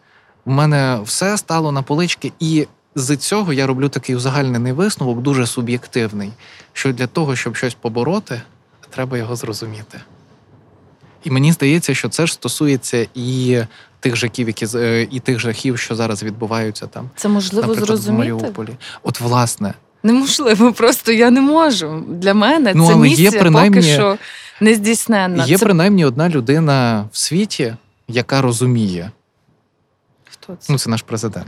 Speaker 2: в мене все стало на полички, і з цього я роблю такий узагальнений висновок, дуже суб'єктивний, що для того, щоб щось побороти, треба його зрозуміти. І мені здається, що це ж стосується і тих жахів, які з- і тих жахів, що зараз відбуваються там.
Speaker 1: Це можливо
Speaker 2: наприклад, в. Маріуполі. От власне,
Speaker 1: Неможливо, просто я не можу. Для мене
Speaker 2: Ну,
Speaker 1: це
Speaker 2: але є принаймні-
Speaker 1: поки що не здійсненна.
Speaker 2: є
Speaker 1: це...
Speaker 2: принаймні одна людина в світі, яка розуміє.
Speaker 1: Хто це?
Speaker 2: Ну, це наш президент.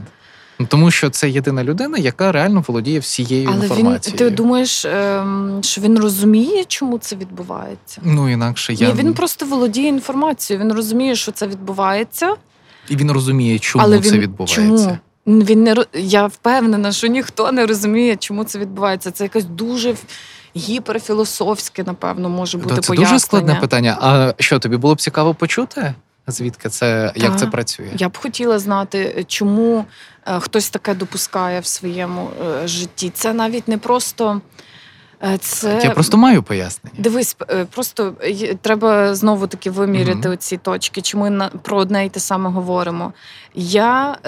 Speaker 2: Ну, Тому що це єдина людина, яка реально володіє всією
Speaker 1: Але
Speaker 2: інформацією.
Speaker 1: ти думаєш, ем, що він розуміє, чому це відбувається?
Speaker 2: Ну інакше я
Speaker 1: Ні, він просто володіє інформацією. Він розуміє, що це відбувається,
Speaker 2: і він розуміє, чому
Speaker 1: але
Speaker 2: це
Speaker 1: він
Speaker 2: відбувається.
Speaker 1: чому? Він не я впевнена, що ніхто не розуміє, чому це відбувається. Це якась дуже гіперфілософське, напевно, може бути
Speaker 2: Да, це
Speaker 1: пояснення.
Speaker 2: дуже складне питання. А що тобі було б цікаво почути? Звідки це як це працює?
Speaker 1: Я б хотіла знати, чому е, хтось таке допускає в своєму е, житті. Це навіть не просто е, це
Speaker 2: Я просто маю пояснення.
Speaker 1: Дивись, просто треба знову таки виміряти
Speaker 2: Мгм.
Speaker 1: оці точки, чи ми про одне й те саме говоримо. Я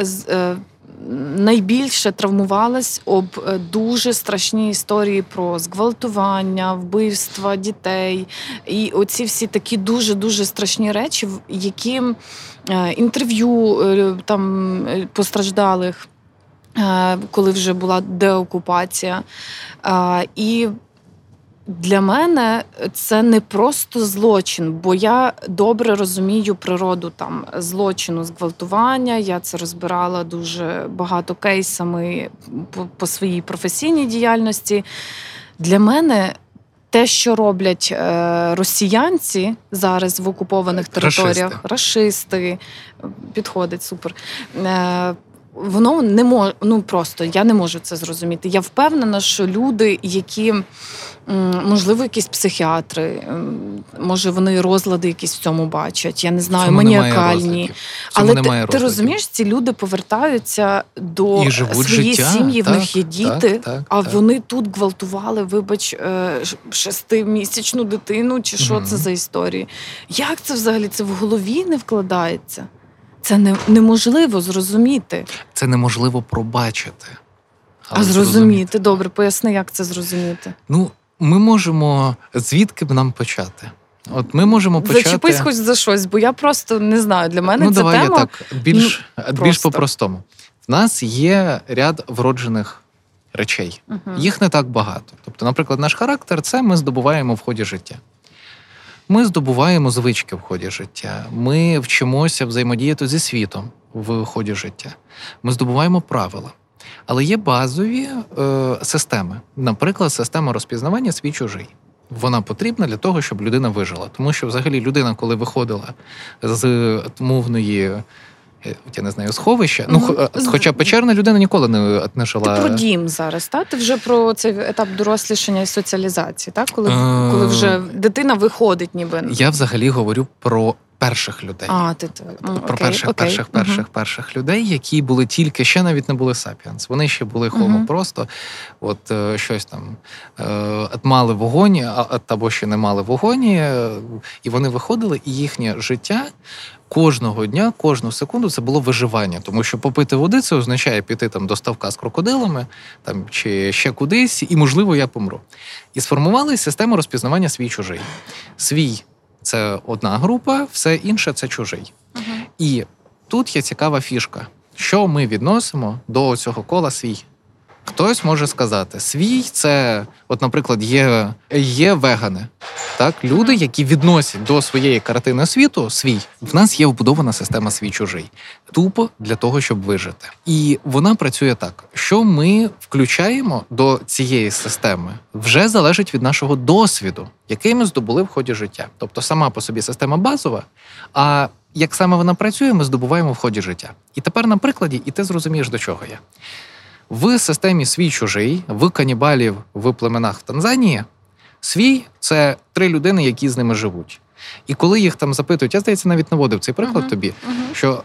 Speaker 1: найбільше травмувалась об е, дуже страшні історії про зґвалтування, вбивства дітей і оці всі такі дуже дуже страшні речі, які е, інтерв'ю е, там постраждалих. Коли вже була деокупація. І для мене це не просто злочин, бо я добре розумію природу там злочину зґвалтування. Я це розбирала дуже багато кейсами по, по своїй професійній діяльності. Для мене те, що роблять е, росіянці зараз в окупованих територіях, рашисти, підходить супер. Е, Воно не може, ну просто я не можу це зрозуміти. Я впевнена, що люди, які можливо, якісь психіатри, може вони розлади якісь в цьому бачать. Я не знаю, маніакальні. Але ти, ти розумієш, ці люди повертаються до
Speaker 2: І
Speaker 1: своєї
Speaker 2: життя,
Speaker 1: сім'ї, в них є діти,
Speaker 2: так, так,
Speaker 1: а
Speaker 2: так.
Speaker 1: вони тут гвалтували, вибач, е, шестимісячну дитину, чи що
Speaker 2: Мгм.
Speaker 1: це за історії? Як це взагалі це в голові не вкладається? Це не, неможливо зрозуміти.
Speaker 2: Це неможливо пробачити.
Speaker 1: А
Speaker 2: Але
Speaker 1: зрозуміти, добре, поясни, як це зрозуміти.
Speaker 2: Ну, ми можемо звідки б нам почати? От ми можемо почати.
Speaker 1: Зачепись хоч за щось, бо я просто не знаю. Для мене
Speaker 2: ну,
Speaker 1: ця
Speaker 2: давай
Speaker 1: тема
Speaker 2: я так більш, більш по-простому. В нас є ряд вроджених речей.
Speaker 1: Мгм.
Speaker 2: Їх не так багато. Тобто, наприклад, наш характер це ми здобуваємо в ході життя. Ми здобуваємо звички в ході життя. Ми вчимося взаємодіяти зі світом в ході життя. Ми здобуваємо правила. Але є базові е, системи, наприклад, система розпізнавання свій чужий. Вона потрібна для того, щоб людина вижила. Тому що, взагалі, людина, коли виходила з мовної, е, я не знаю, сховища, ну,
Speaker 1: Мгм.
Speaker 2: е, хоча печерна людина ніколи не, не
Speaker 1: Ти
Speaker 2: жила.
Speaker 1: про дім зараз, так? Ти вже про цей етап дорослішання і соціалізації, так? Коли,
Speaker 2: Е,
Speaker 1: коли вже дитина виходить, ніби.
Speaker 2: Я взагалі говорю про перших людей.
Speaker 1: А, ти, ти.
Speaker 2: про
Speaker 1: окей,
Speaker 2: перших,
Speaker 1: окей.
Speaker 2: перших, перших, перших людей, які були тільки ще навіть не були сапіенс. Вони ще були хомо
Speaker 1: Мгм.
Speaker 2: просто, от е, щось там е, мали вогонь, а, або ще не мали вогонь, е, і вони виходили, і їхнє життя. Кожного дня, кожну секунду це було виживання, тому що попити води це означає піти там до ставка з крокодилами, там чи ще кудись, і можливо я помру. І сформували систему розпізнавання свій чужий. Свій це одна група, все інше це чужий.
Speaker 1: Угу.
Speaker 2: І тут є цікава фішка, що ми відносимо до цього кола свій. Хтось може сказати, свій це, от, наприклад, є, є вегани, так, люди, які відносять до своєї картини світу свій. В нас є вбудована система свій чужий, тупо для того, щоб вижити. І вона працює так, що ми включаємо до цієї системи, вже залежить від нашого досвіду, який ми здобули в ході життя. Тобто сама по собі система базова, а як саме вона працює, ми здобуваємо в ході життя. І тепер на прикладі, і ти зрозумієш, до чого я. В системі свій чужий, в канібалів в племенах в Танзанії, свій це три людини, які з ними живуть. І коли їх там запитують, я здається, навіть наводив цей приклад
Speaker 1: Мгм.
Speaker 2: тобі,
Speaker 1: Мгм.
Speaker 2: що,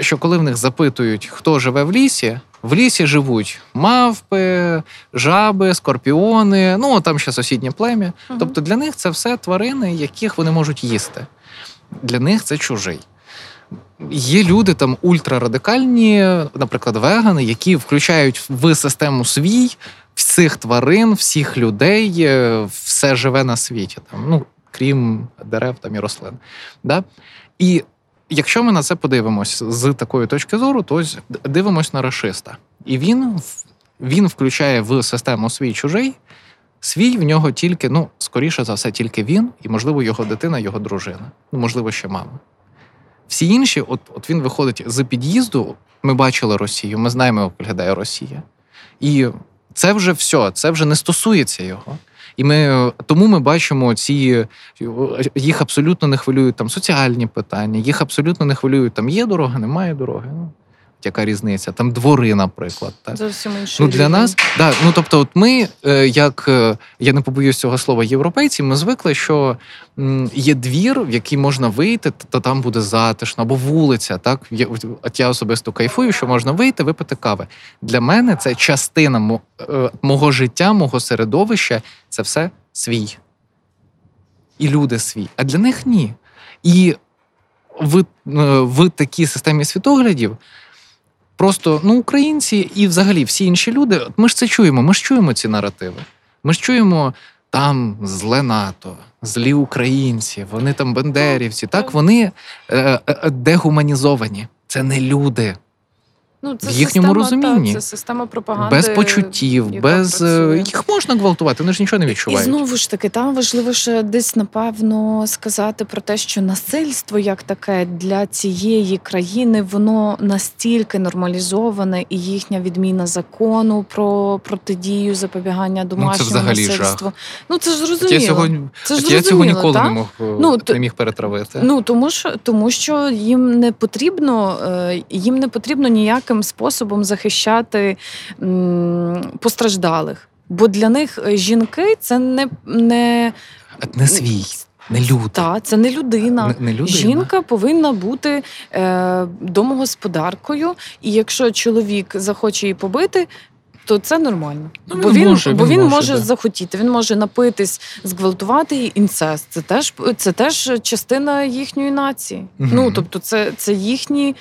Speaker 2: що коли в них запитують, хто живе в лісі, в лісі живуть мавпи, жаби, скорпіони, ну там ще сусіднє плем'я.
Speaker 1: Мгм.
Speaker 2: Тобто для них це все тварини, яких вони можуть їсти. Для них це чужий. Є люди там ультрарадикальні, наприклад, вегани, які включають в систему свій всіх тварин, всіх людей, е, все живе на світі. Там, ну, крім дерев там і рослин. Да? І якщо ми на це подивимось з такої точки зору, то дивимось на расиста. І він він включає в систему свій чужий. Свій в нього тільки, ну, скоріше за все, тільки він, і, можливо, його дитина, його дружина, ну, можливо, ще мама. Всі інші, от от він виходить з під'їзду. Ми бачили Росію, ми знаємо, як виглядає Росія. І це вже все, це вже не стосується його. І ми тому ми бачимо ці їх абсолютно не хвилюють там соціальні питання, їх абсолютно не хвилюють там є дорога, немає дороги. Ну яка різниця? Там двори, наприклад. Так?
Speaker 1: Зовсім інший
Speaker 2: Ну, для нас, да, ну тобто, от ми, е, як е, я не побоюсь цього слова, європейці, ми звикли, що є двір, в який можна вийти, то там буде затишно, або вулиця. Так От я особисто кайфую, що можна вийти, випити кави. Для мене це частина е, мого життя, мого середовища це все свій. І люди свій. А для них ні. І в, в такій системі світоглядів Просто ну, українці і взагалі всі інші люди, ми ж це чуємо, ми ж чуємо ці наративи. Ми ж чуємо там зле НАТО, злі українці, вони там бендерівці. Так вони е, е, дегуманізовані. Це не люди.
Speaker 1: Ну, це
Speaker 2: в їхньому
Speaker 1: система,
Speaker 2: розумінні
Speaker 1: та, це система пропаганди.
Speaker 2: Без почуттів, без е, працює. їх можна гвалтувати, вони ж нічого не відчувають.
Speaker 1: І знову ж таки, там важливо ще десь напевно сказати про те, що насильство як таке для цієї країни воно настільки нормалізоване, і їхня відміна закону про протидію запобігання домашнього ну, насильству. Ну це ж зрозуміло.
Speaker 2: Я цього,
Speaker 1: це ж
Speaker 2: я цього ніколи та? не мог е, ну, не міг перетравити.
Speaker 1: Ну тому що тому, що їм не потрібно, е, їм не потрібно ніяким будь способом захищати постраждалих. Бо для них е, жінки це не не,
Speaker 2: не свій. Не люди.
Speaker 1: Так, це не людина. Не, не людина. Жінка повинна бути е, домогосподаркою, і якщо чоловік захоче її побити, то це нормально. Ну, бо він може, бо він, він може, може захотіти. Він може напитись, зґвалтувати її інцест. Це теж це теж частина їхньої нації. Угу. Ну тобто, це, це їхні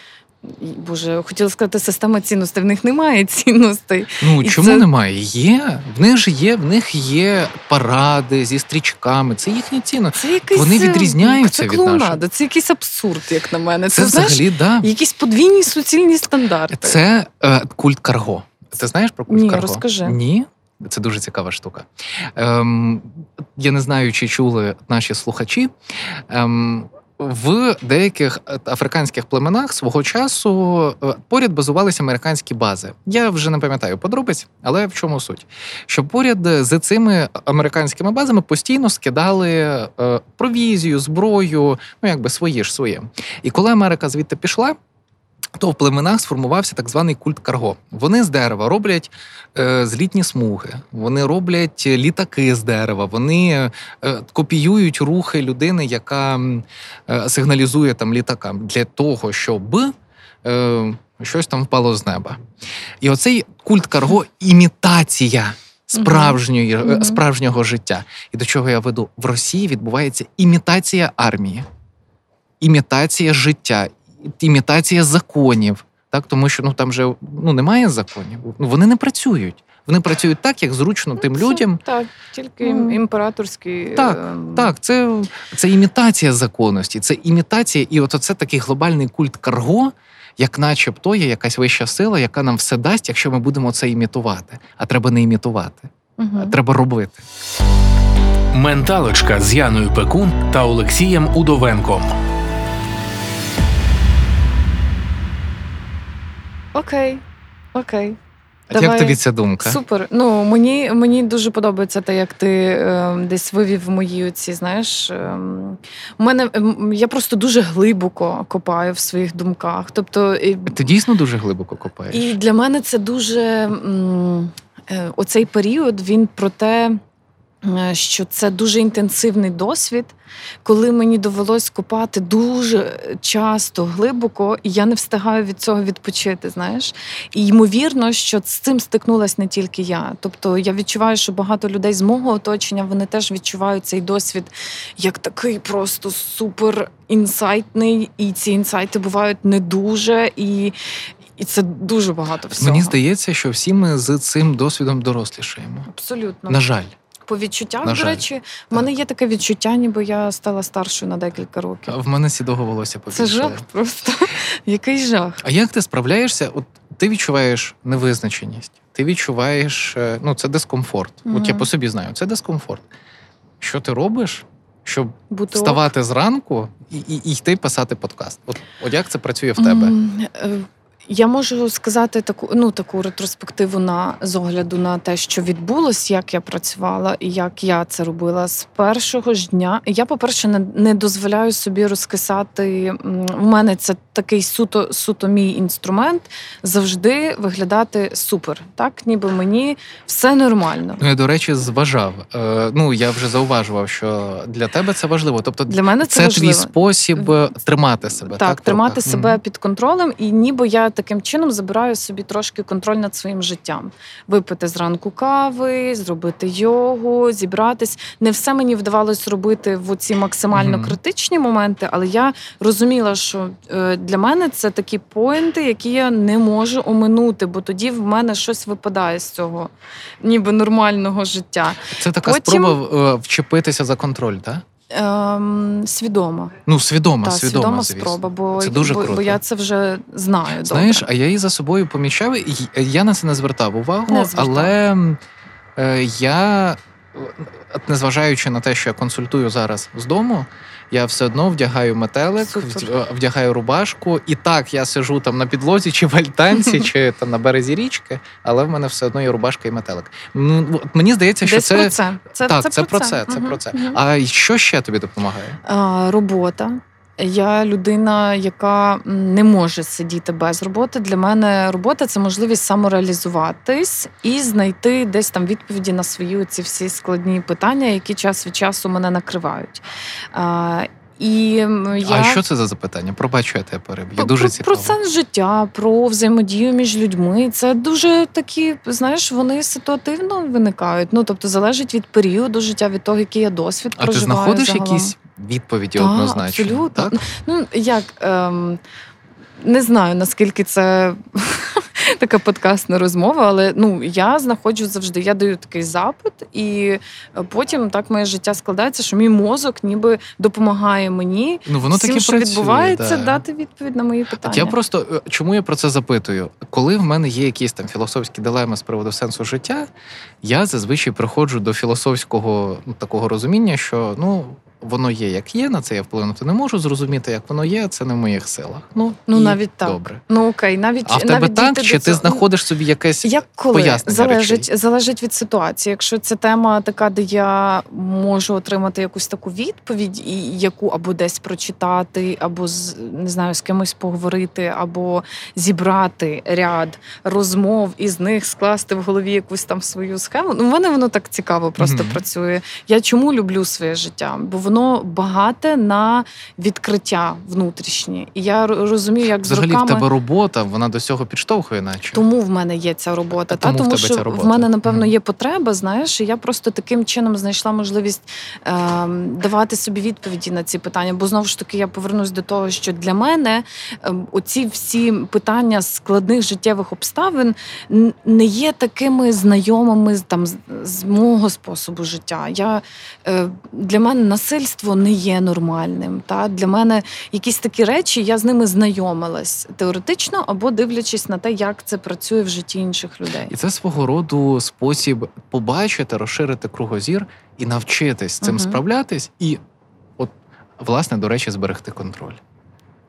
Speaker 1: Боже, хотіла сказати, система цінностей. В них немає цінностей.
Speaker 2: Ну І чому це... немає? Є. В них ж є, в них є паради зі стрічками. Це їхні цінності. Це якийсь, Вони е, відрізняються це від наших.
Speaker 1: Це якийсь абсурд, як на мене.
Speaker 2: Це, це взагалі, знаєш, да.
Speaker 1: якісь подвійні суцільні стандарти.
Speaker 2: Це е, культ Карго. Ти знаєш про культ
Speaker 1: Ні,
Speaker 2: Карго?
Speaker 1: розкажи.
Speaker 2: Ні. Це дуже цікава штука. Ем, Я не знаю, чи чули наші слухачі. Ем, в деяких е, африканських племенах свого часу е, поряд базувалися американські бази. Я вже не пам'ятаю подробиць, але в чому суть? Що поряд з цими американськими базами постійно скидали е, провізію, зброю, ну якби свої ж своє. І коли Америка звідти пішла то в племенах сформувався так званий культ карго. Вони з дерева роблять е, злітні смуги, вони роблять літаки з дерева, вони е, копіюють рухи людини, яка е, сигналізує там літакам для того, щоб е, щось там впало з неба. І оцей культ карго імітація. Справжньої uh-huh. справжнього життя, і до чого я веду в Росії відбувається імітація армії, імітація життя, імітація законів, так тому що ну там же ну немає законів. Ну вони не працюють. Вони працюють так, як зручно тим
Speaker 1: це,
Speaker 2: людям.
Speaker 1: Так, тільки ну, імператорські.
Speaker 2: Так, ем... так, це це імітація законності, це імітація, і от це такий глобальний культ карго, як начебто є якась вища сила, яка нам все дасть, якщо ми будемо це імітувати. А треба не імітувати, угу. а треба робити.
Speaker 3: Менталочка з Яною Пекун та Олексієм Удовенком.
Speaker 1: Окей, окей.
Speaker 2: А Давай. Як тобі ця думка?
Speaker 1: Супер. Ну мені мені дуже подобається те, як ти е, десь вивів мої оці, знаєш. Е, у мене е, я просто дуже глибоко копаю в своїх думках. Тобто,
Speaker 2: Ти дійсно дуже глибоко копаєш?
Speaker 1: І для мене це дуже м, е, оцей період він про те. Е, що це дуже інтенсивний досвід, коли мені довелось копати дуже часто глибоко, і я не встигаю від цього відпочити. Знаєш, і ймовірно, що з цим стикнулася не тільки я. Тобто я відчуваю, що багато людей з мого оточення вони теж відчувають цей досвід як такий просто супер інсайтний, і ці інсайти бувають не дуже і. І це дуже багато всього.
Speaker 2: Мені здається, що всі ми з цим досвідом дорослішаємо.
Speaker 1: Абсолютно.
Speaker 2: На жаль.
Speaker 1: По відчуттях,
Speaker 2: На
Speaker 1: до
Speaker 2: жаль.
Speaker 1: речі, в мене є таке відчуття, ніби я стала старшою на декілька років.
Speaker 2: В мене сідого волосся
Speaker 1: Це жах просто. Який жах.
Speaker 2: А як ти справляєшся? От ти відчуваєш невизначеність, ти відчуваєш, е, ну це дискомфорт. От я по собі знаю, це дискомфорт. Що ти робиш, щоб
Speaker 1: Бути
Speaker 2: вставати зранку і, і, і йти писати подкаст? От, от як це працює в тебе?
Speaker 1: Я можу сказати таку ну таку ретроспективу на з огляду на те, що відбулось, як я працювала і як я це робила з першого ж дня. Я, по-перше, не, не дозволяю собі розкисати. У мене це такий суто суто мій інструмент завжди виглядати супер, так ніби мені все нормально.
Speaker 2: Ну, я, до речі, зважав. Е, ну, я вже зауважував, що для тебе це важливо. Тобто,
Speaker 1: Для мене це,
Speaker 2: це
Speaker 1: важливо.
Speaker 2: твій спосіб е, тримати себе.
Speaker 1: Так,
Speaker 2: Так,
Speaker 1: тримати
Speaker 2: трохи?
Speaker 1: себе
Speaker 2: Мгм.
Speaker 1: під контролем, і ніби я таким чином забираю собі трошки контроль над своїм життям. Випити зранку кави, зробити йогу, зібратись. Не все мені вдавалось робити в ці максимально
Speaker 2: Мгм.
Speaker 1: критичні моменти, але я розуміла, що е, для мене це такі поінти, які я не можу оминути, бо тоді в мене щось випадає з цього, ніби нормального життя.
Speaker 2: Це така
Speaker 1: Потім-
Speaker 2: спроба е, вчепитися за контроль, так?
Speaker 1: Ем, свідомо.
Speaker 2: Ну, свідома,
Speaker 1: Та,
Speaker 2: свідома,
Speaker 1: свідома
Speaker 2: звісно.
Speaker 1: спроба, бо,
Speaker 2: Це дуже
Speaker 1: бо,
Speaker 2: круто.
Speaker 1: бо я це вже знаю.
Speaker 2: Знаєш,
Speaker 1: добре.
Speaker 2: а я її за собою помічав, і я на це не звертав увагу,
Speaker 1: Не звертав.
Speaker 2: але е, я, е, незважаючи на те, що я консультую зараз з дому, я все одно вдягаю метелик,
Speaker 1: Супер.
Speaker 2: вдягаю рубашку, і так я сижу там на підлозі, чи в альтанці, чи там на березі річки, але в мене все одно є рубашка і метелик. Ну, мені здається, що
Speaker 1: Десь
Speaker 2: це.
Speaker 1: про це. це
Speaker 2: так,
Speaker 1: це,
Speaker 2: це про це, це про це. А що ще тобі допомагає?
Speaker 1: А, робота. Я людина, яка не може сидіти без роботи. Для мене робота це можливість самореалізуватись і знайти десь там відповіді на свої ці всі складні питання, які час від часу мене накривають. І я...
Speaker 2: А що це за запитання? Пробачу, я тебе переб'ю.
Speaker 1: Про-
Speaker 2: Дуже цікаво.
Speaker 1: про сенс життя, про взаємодію між людьми. Це дуже такі, знаєш, вони ситуативно виникають. Ну тобто залежить від періоду життя, від того, який я досвід
Speaker 2: А ти
Speaker 1: проживаю.
Speaker 2: знаходиш
Speaker 1: загалом.
Speaker 2: якісь відповіді
Speaker 1: Так,
Speaker 2: однозначно?
Speaker 1: абсолютно.
Speaker 2: Так?
Speaker 1: Ну як ем, не знаю наскільки це така подкастна розмова, але ну я знаходжу завжди. Я даю такий запит, і потім так моє життя складається, що мій мозок ніби допомагає мені
Speaker 2: Ну, воно
Speaker 1: всім, що
Speaker 2: працює,
Speaker 1: відбувається,
Speaker 2: да.
Speaker 1: дати відповідь на мої питання.
Speaker 2: Я просто е, чому я про це запитую? Коли в мене є якісь там філософські дилеми з приводу сенсу життя, я зазвичай приходжу до філософського ну, такого розуміння, що ну. Воно є, як є, на це я вплинути не можу зрозуміти, як воно є, це не в моїх силах. Ну,
Speaker 1: Ну,
Speaker 2: і
Speaker 1: навіть так.
Speaker 2: Добре.
Speaker 1: Ну окей, навіть
Speaker 2: А в тебе
Speaker 1: навіть
Speaker 2: так, чи ти
Speaker 1: цього-
Speaker 2: знаходиш собі якесь
Speaker 1: Як коли
Speaker 2: пояснення
Speaker 1: залежить,
Speaker 2: речей?
Speaker 1: залежить від ситуації. Якщо це тема така, де я можу отримати якусь таку відповідь, і яку або десь прочитати, або з не знаю, з кимось поговорити, або зібрати ряд розмов і з них скласти в голові якусь там свою схему. Ну, в мене воно так цікаво просто
Speaker 2: Мгм.
Speaker 1: працює. Я чому люблю своє життя? Бо воно багате на відкриття внутрішні. І я розумію, як
Speaker 2: Взагалі
Speaker 1: з роками...
Speaker 2: в тебе робота, вона до цього підштовхує, наче.
Speaker 1: Тому в мене є ця робота.
Speaker 2: А
Speaker 1: Та
Speaker 2: тому в тебе
Speaker 1: що
Speaker 2: ця робота.
Speaker 1: в мене напевно є потреба. Знаєш, і я просто таким чином знайшла можливість ем, давати собі відповіді на ці питання. Бо знову ж таки я повернусь до того, що для мене ем, оці всі питання складних життєвих обставин не є такими знайомими там з, з мого способу життя. Я е, для мене насильство не є нормальним. Та для мене якісь такі речі, я з ними знайомилась теоретично або дивлячись на те, як це працює в житті інших людей.
Speaker 2: І це свого роду спосіб побачити, розширити кругозір і навчитись цим
Speaker 1: Мгм.
Speaker 2: справлятись, і, от, власне, до речі, зберегти контроль.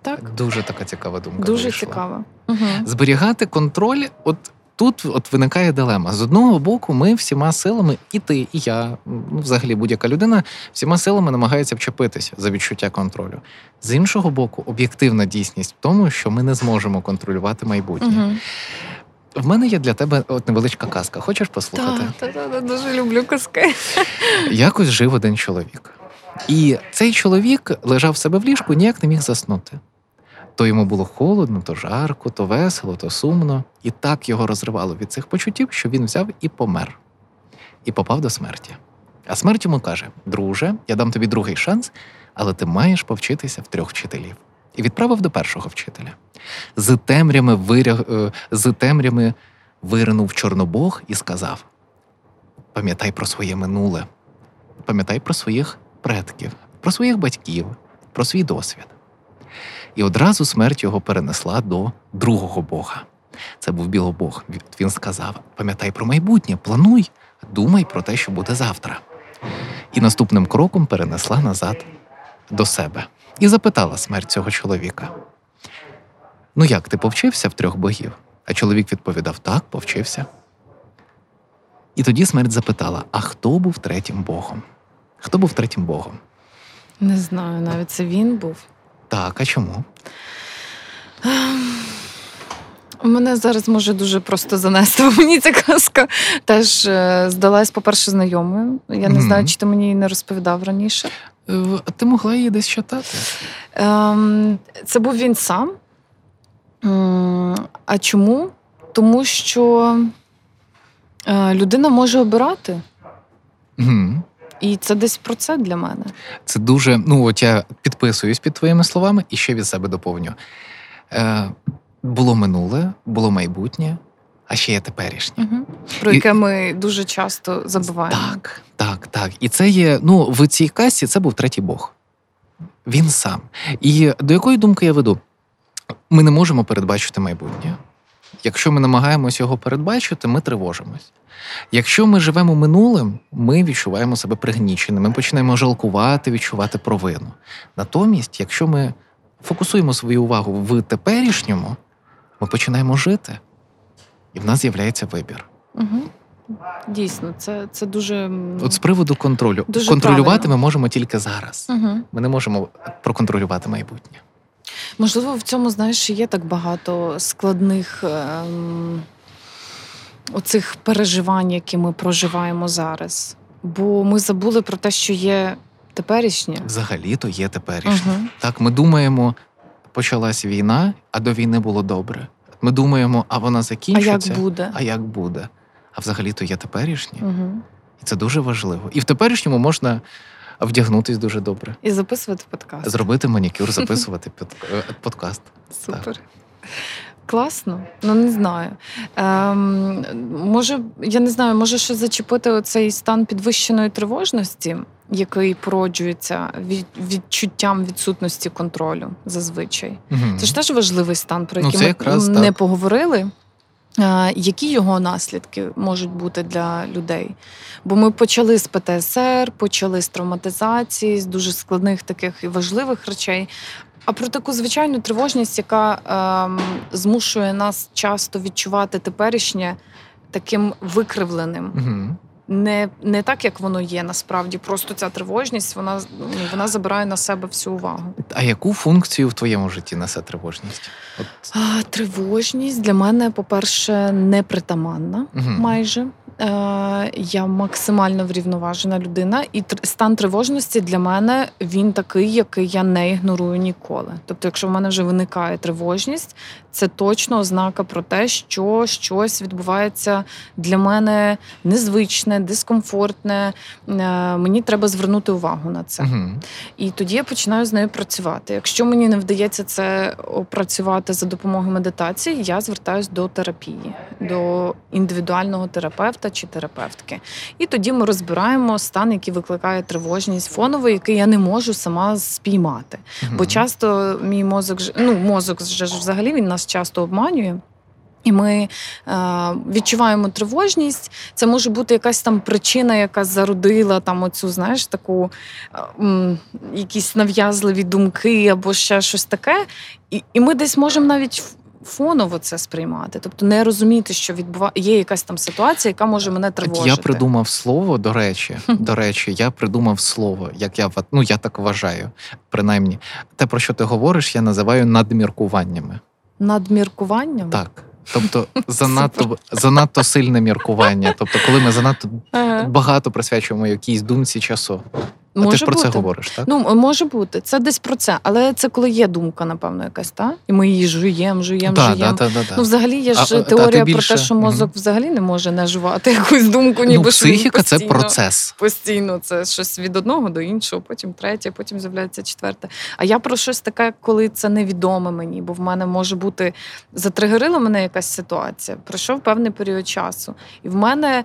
Speaker 1: Так,
Speaker 2: Дуже така цікава думка.
Speaker 1: дуже
Speaker 2: вийшла.
Speaker 1: цікаво. Угу.
Speaker 2: Зберігати контроль, от тут от виникає дилема. З одного боку, ми всіма силами, і ти, і я, ну, взагалі будь-яка людина, всіма силами намагається вчепитися за відчуття контролю. З іншого боку, об'єктивна дійсність в тому, що ми не зможемо контролювати майбутнє.
Speaker 1: Угу.
Speaker 2: В мене є для тебе от невеличка казка. Хочеш послухати?
Speaker 1: Так, так, так, дуже люблю казки.
Speaker 2: Якось жив один чоловік. І цей чоловік лежав в себе в ліжку, ніяк не міг заснути. То йому було холодно, то жарко, то весело, то сумно. І так його розривало від цих почуттів, що він взяв і помер, і попав до смерті. А смерть йому каже: Друже, я дам тобі другий шанс, але ти маєш повчитися в трьох вчителів. І відправив до першого вчителя. З темрями, виряг... е, з темрями виринув Чорнобог і сказав: пам'ятай про своє минуле, пам'ятай про своїх предків, про своїх батьків, про свій досвід. І одразу смерть його перенесла до другого Бога. Це був білобог. Він сказав: пам'ятай про майбутнє, плануй, думай про те, що буде завтра. І наступним кроком перенесла назад до себе і запитала смерть цього чоловіка: Ну як, ти повчився в трьох богів? А чоловік відповідав: Так, повчився. І тоді смерть запитала: А хто був третім богом? Хто був третім богом?
Speaker 1: Не знаю, навіть це він був.
Speaker 2: Так, а чому?
Speaker 1: Мене зараз може дуже просто занести. Мені ця казка теж е, здалась, по-перше, знайомою. Я не знаю, чи ти мені її не розповідав раніше.
Speaker 2: Е, А ти могла її десь читати?
Speaker 1: Ем, Це був він сам. А чому? Тому що е, людина може обирати. І це десь про це для мене.
Speaker 2: Це дуже. Ну, от я підписуюсь під твоїми словами і ще від себе доповню. Е, було минуле, було майбутнє, а ще є теперішнє.
Speaker 1: Угу. Про
Speaker 2: І-
Speaker 1: яке ми дуже часто забуваємо.
Speaker 2: Так, так, так. І це є. Ну, в цій касті це був третій Бог. Він сам. І до якої думки я веду? Ми не можемо передбачити майбутнє. Якщо ми намагаємось його передбачити, ми тривожимось. Якщо ми живемо минулим, ми відчуваємо себе пригніченими, ми починаємо жалкувати, відчувати провину. Натомість, якщо ми фокусуємо свою увагу в теперішньому, ми починаємо жити, і в нас з'являється вибір.
Speaker 1: Угу. Дійсно, це, це дуже.
Speaker 2: От з приводу контролю.
Speaker 1: Дуже
Speaker 2: Контролювати
Speaker 1: правильно.
Speaker 2: ми можемо тільки зараз.
Speaker 1: Угу.
Speaker 2: Ми не можемо проконтролювати майбутнє.
Speaker 1: Можливо, в цьому, знаєш, є так багато складних ем, оцих переживань, які ми проживаємо зараз. Бо ми забули про те, що є теперішнє.
Speaker 2: Взагалі-то є теперішнє.
Speaker 1: Угу.
Speaker 2: Так, ми думаємо, почалась війна, а до війни було добре. Ми думаємо, а вона
Speaker 1: А як буде?
Speaker 2: А як буде? А взагалі-то є теперішнє.
Speaker 1: Угу.
Speaker 2: І це дуже важливо. І в теперішньому можна вдягнутись дуже добре,
Speaker 1: І записувати подкаст.
Speaker 2: зробити манікюр, записувати е, подкаст.
Speaker 1: Супер. Класно, ну не знаю. Ем, може, я не знаю, може ще зачепити оцей стан підвищеної тривожності, який породжується від відчуттям відсутності контролю зазвичай.
Speaker 2: Мгм.
Speaker 1: Це ж теж важливий стан, про
Speaker 2: Ну,
Speaker 1: який
Speaker 2: це
Speaker 1: ми
Speaker 2: якраз
Speaker 1: не
Speaker 2: так.
Speaker 1: поговорили. Які його наслідки можуть бути для людей? Бо ми почали з ПТСР, почали з травматизації, з дуже складних таких і важливих речей. А про таку звичайну тривожність, яка ем, змушує нас часто відчувати теперішнє таким викривленим,
Speaker 2: Мгм.
Speaker 1: Не, не так, як воно є насправді. Просто ця тривожність вона, ну, вона забирає на себе всю увагу.
Speaker 2: А яку функцію в твоєму житті несе тривожність? От,
Speaker 1: А, Тривожність для мене, по-перше, непритаманна
Speaker 2: угу.
Speaker 1: майже. Е, Я максимально врівноважена людина, і стан тривожності для мене він такий, який я не ігнорую ніколи. Тобто, якщо в мене вже виникає тривожність, це точно ознака про те, що щось відбувається для мене незвичне, дискомфортне. Е, Мені треба звернути увагу на це.
Speaker 2: Мгм.
Speaker 1: І тоді я починаю з нею працювати. Якщо мені не вдається це опрацювати за допомогою медитації, я звертаюсь до терапії, до індивідуального терапевта чи терапевтки. І тоді ми розбираємо стан, який викликає тривожність фонову, який я не можу сама спіймати. Бо часто мій мозок ну мозок ж взагалі він нас часто обманює. І ми е, відчуваємо тривожність. Це може бути якась там причина, яка зародила там оцю, знаєш, таку е, м, якісь нав'язливі думки або ще щось таке. І, і ми десь можемо навіть фоново це сприймати, тобто не розуміти, що відбува... є якась там ситуація, яка може мене тривожити.
Speaker 2: Я придумав слово, до речі, до речі, я придумав слово, як я ну я так вважаю, принаймні. Те, про що ти говориш, я називаю надміркуваннями.
Speaker 1: Надміркуванням.
Speaker 2: Так. Тобто занадто занадто сильне міркування. Тобто, коли ми занадто
Speaker 1: Ага.
Speaker 2: багато присвячуємо якійсь думці часу. А ти
Speaker 1: Може
Speaker 2: ж про це
Speaker 1: бути.
Speaker 2: говориш, так?
Speaker 1: Ну, може бути, це десь про це, але це коли є думка, напевно, якась, та? І ми її жуємо, жуємо,
Speaker 2: да,
Speaker 1: жуємо.
Speaker 2: да, да, да,
Speaker 1: Ну, взагалі, є ж
Speaker 2: а, та
Speaker 1: теорія
Speaker 2: ти
Speaker 1: про те, що мозок взагалі не може не жувати якусь думку, ніби
Speaker 2: ну,
Speaker 1: що він
Speaker 2: психіка це процес.
Speaker 1: Постійно це щось від одного до іншого, потім третє, потім з'являється четверте. А я про щось таке, коли це невідоме мені, бо в мене може бути затригерила мене якась ситуація. Пройшов певний період часу, і в мене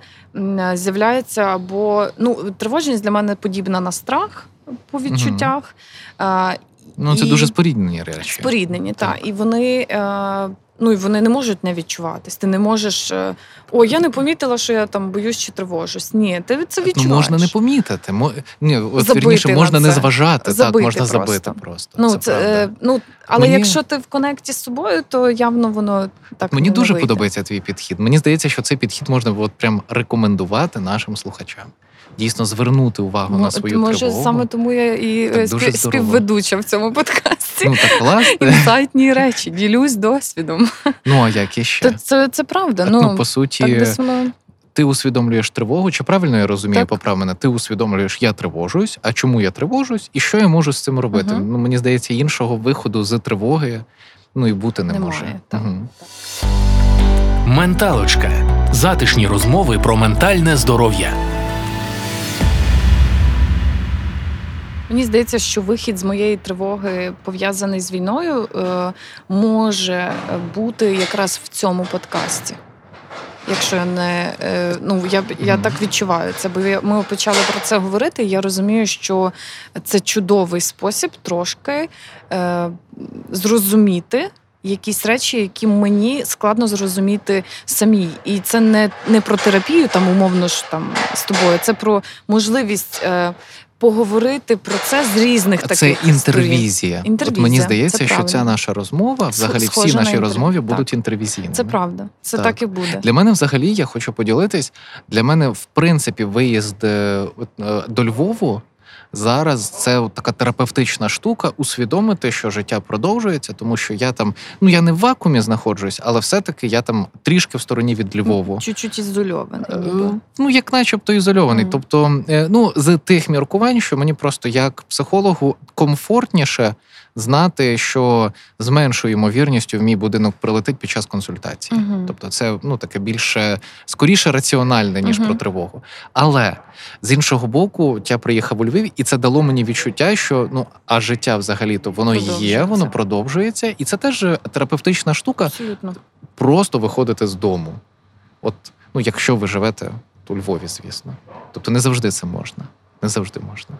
Speaker 1: з'являється або ну тривожність для мене подібна на страх по відчуттях. А,
Speaker 2: Ну, це
Speaker 1: і-
Speaker 2: дуже споріднені речі.
Speaker 1: Споріднені, так.
Speaker 2: Так.
Speaker 1: І вони. Е, Ну і вони не можуть не відчуватись. Ти не можеш. е, О, я не помітила, що я там боюсь чи тривожусь. Ні, ти це
Speaker 2: Ну, можна не помітити. Мо... Ні, от,
Speaker 1: Забити
Speaker 2: вірніше,
Speaker 1: на
Speaker 2: можна не зважати,
Speaker 1: Забити
Speaker 2: так, можна
Speaker 1: просто.
Speaker 2: забити просто.
Speaker 1: Ну,
Speaker 2: це,
Speaker 1: це, е, ну, але
Speaker 2: Мені-
Speaker 1: якщо ти в конекті з собою, то явно воно так
Speaker 2: Мені
Speaker 1: не
Speaker 2: дуже
Speaker 1: вийде.
Speaker 2: подобається твій підхід. Мені здається, що цей підхід можна от прям рекомендувати нашим слухачам. Дійсно, звернути увагу
Speaker 1: Мо-
Speaker 2: на свою
Speaker 1: Може,
Speaker 2: тривогу.
Speaker 1: саме тому я і
Speaker 2: Так
Speaker 1: е, спів- співведуча в цьому подкасті.
Speaker 2: Ну так класно.
Speaker 1: Інсайтні речі, ділюсь досвідом.
Speaker 2: Ну а як іще?
Speaker 1: То це, це правда.
Speaker 2: Ну,
Speaker 1: Ну,
Speaker 2: по суті,
Speaker 1: так десь воно
Speaker 2: ти усвідомлюєш тривогу, чи правильно я розумію,
Speaker 1: Так.
Speaker 2: поправ мене, ти усвідомлюєш, я тривожусь, а чому я тривожусь, і що я можу з цим робити?
Speaker 1: Мгм.
Speaker 2: Ну мені здається, іншого виходу з тривоги ну і бути не
Speaker 1: Немає,
Speaker 2: може.
Speaker 1: так.
Speaker 2: Мгм.
Speaker 3: Менталочка. Затишні розмови про ментальне здоров'я.
Speaker 1: Мені здається, що вихід з моєї тривоги пов'язаний з війною е, може бути якраз в цьому подкасті. Якщо я не е, ну я я так відчуваю це, бо ми почали про це говорити. і Я розумію, що це чудовий спосіб трошки е, зрозуміти. Якісь речі, які мені складно зрозуміти самій, і це не, не про терапію, там умовно ж там з тобою. Це про можливість е, поговорити про це з різних таких
Speaker 2: Це
Speaker 1: інтервізія.
Speaker 2: інтервізія. От мені здається, це що
Speaker 1: правильно.
Speaker 2: ця наша розмова, взагалі
Speaker 1: Схоже
Speaker 2: всі
Speaker 1: на
Speaker 2: наші
Speaker 1: інтерв'ю,
Speaker 2: розмови
Speaker 1: так.
Speaker 2: будуть інтервізійними.
Speaker 1: Це правда, це так,
Speaker 2: Так.
Speaker 1: і буде.
Speaker 2: Для мене взагалі я хочу поділитись. Для мене, в принципі, виїзд е, е, до Львову зараз це така терапевтична штука. Усвідомити, що життя продовжується, тому що я там, ну я не в вакуумі знаходжусь, але все-таки я там трішки в стороні від Львову.
Speaker 1: Чуть-чуть ізольований.
Speaker 2: Е. Ну, як начебто ізольований.
Speaker 1: Mm.
Speaker 2: Тобто, е, ну, з тих міркувань, що мені просто як психологу комфортніше знати, що з меншою ймовірністю в мій будинок прилетить під час консультації.
Speaker 1: Мгм.
Speaker 2: Тобто, це ну таке більше скоріше раціональне, ніж
Speaker 1: Мгм.
Speaker 2: про тривогу. Але з іншого боку, я приїхав у Львів, і це дало мені відчуття, що ну а життя взагалі-то воно є, воно продовжується, і це теж терапевтична штука
Speaker 1: Абсолютно.
Speaker 2: просто виходити з дому. От, ну, якщо ви живете у Львові, звісно. Тобто не завжди це можна. Не завжди можна.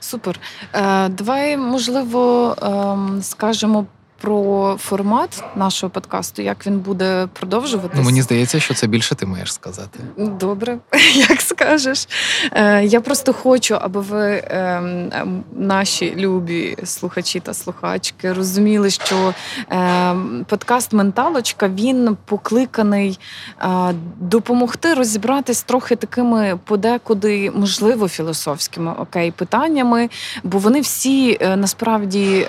Speaker 1: Супер. Е, давай, можливо, ем, скажемо про формат нашого подкасту, як він буде продовжуватись.
Speaker 2: Ну, мені здається, що це більше ти маєш сказати.
Speaker 1: Добре, як скажеш. Е, я просто хочу, аби ви, ем, ем, наші любі слухачі та слухачки, розуміли, що ем, подкаст Менталочка він покликаний е, допомогти розібратись трохи такими подекуди, можливо, філософськими окей, питаннями, бо вони всі е, насправді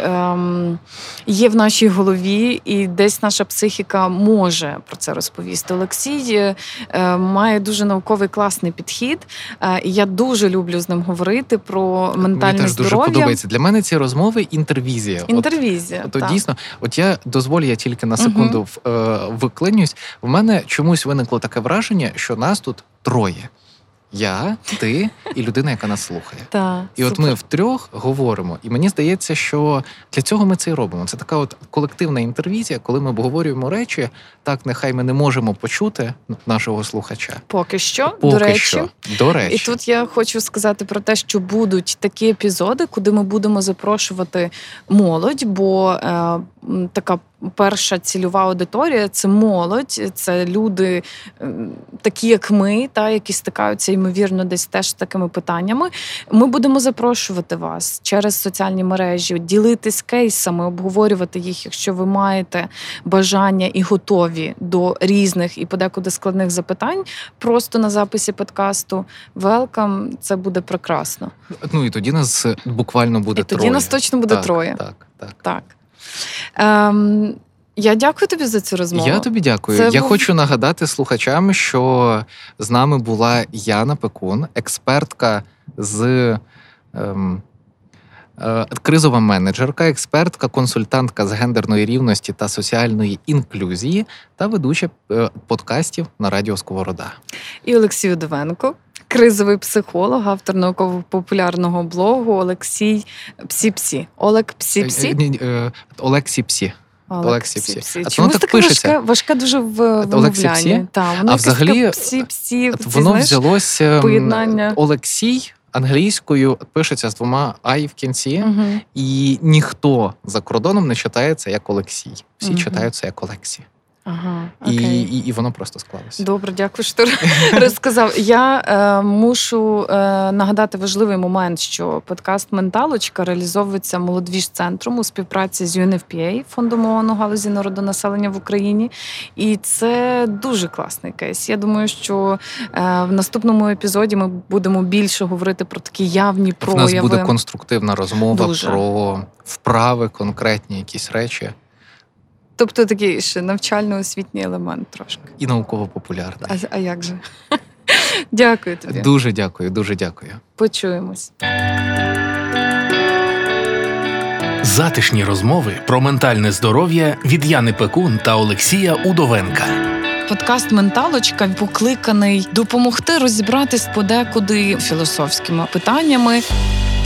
Speaker 1: є в нашій голові, і десь наша психіка може про це розповісти. Олексій е, має дуже науковий класний підхід. е, І я дуже люблю з ним говорити про ментальне
Speaker 2: Мені теж дуже подобається. Для мене ці розмови інтервізія.
Speaker 1: Інтервізія.
Speaker 2: От, то
Speaker 1: так.
Speaker 2: дійсно, от я дозволю, я тільки на секунду в е, виклинюсь. В мене чомусь виникло таке враження, що нас тут троє: я, ти і людина, яка нас слухає.
Speaker 1: Та,
Speaker 2: І от ми втрьох говоримо, і мені здається, що для цього ми це і робимо. Це така от колективна інтервізія, коли ми обговорюємо речі, так нехай ми не можемо почути нашого слухача.
Speaker 1: поки що,
Speaker 2: Поки
Speaker 1: до речі.
Speaker 2: що. До речі.
Speaker 1: І тут я хочу сказати про те, що будуть такі епізоди, куди ми будемо запрошувати молодь, бо е, така перша цільова аудиторія це молодь, це люди, ем, такі як ми, та які стикаються ймовірно десь теж з такими питаннями. Ми будемо запрошувати вас через соціальні мережі, ділитись кейсами, обговорювати їх, якщо ви маєте бажання і готові до різних і подекуди складних запитань. Просто на записі подкасту. Велкам, це буде прекрасно.
Speaker 2: Ну і тоді нас буквально буде
Speaker 1: і тоді
Speaker 2: троє.
Speaker 1: нас точно буде
Speaker 2: так,
Speaker 1: троє.
Speaker 2: Так, так.
Speaker 1: Так. Ем, я дякую тобі за цю розмову.
Speaker 2: Я тобі дякую.
Speaker 1: Це
Speaker 2: Я
Speaker 1: був-
Speaker 2: хочу нагадати слухачам, що з нами була Яна Пекун, експертка з ем, е, кризова менеджерка, експертка, консультантка з гендерної рівності та соціальної інклюзії та ведуча е, подкастів на радіо Сковорода.
Speaker 1: І Олексій Удовенко, кризовий психолог, автор науково-популярного блогу Олексій Псі-Псі. Олег
Speaker 2: Е,
Speaker 1: Псі-Псі.
Speaker 2: ні, е, Олексій Псі. Олег Сіпсі.
Speaker 1: Псі-Псі.
Speaker 2: А
Speaker 1: Чомусь
Speaker 2: так
Speaker 1: таке
Speaker 2: пишеться.
Speaker 1: важке, важке дуже в вимовлянні. Та, воно
Speaker 2: А взагалі,
Speaker 1: Псі-Псі. Ці,
Speaker 2: Воно
Speaker 1: знаєш,
Speaker 2: взялося ем,
Speaker 1: поєднання.
Speaker 2: Олексій англійською пишеться з двома ай в кінці,
Speaker 1: Мгм.
Speaker 2: і ніхто за кордоном не читається як Олексій. Всі
Speaker 1: Мгм.
Speaker 2: читаються як Олексій.
Speaker 1: Ага,
Speaker 2: І,
Speaker 1: окей.
Speaker 2: і, і воно просто склалося.
Speaker 1: Добре, дякую, що ти розказав. Я е, мушу е, нагадати важливий момент, що подкаст Менталочка реалізовується молодвіж центром у співпраці з UNFPA, фондом ООН у галузі народонаселення в Україні. І це дуже класний кейс. Я думаю, що е, в наступному епізоді ми будемо більше говорити про такі явні прояви.
Speaker 2: нас буде конструктивна розмова
Speaker 1: Дуже.
Speaker 2: про вправи, конкретні якісь речі
Speaker 1: Тобто такий ще навчально-освітній елемент трошки.
Speaker 2: і науково-популярні.
Speaker 1: А, а як же? Дякую тобі.
Speaker 2: Дуже дякую, дуже дякую.
Speaker 1: Почуємось.
Speaker 3: Затишні розмови про ментальне здоров'я від Яни Пекун та Олексія Удовенка.
Speaker 1: Подкаст Менталочка покликаний допомогти розібратись подекуди філософськими питаннями.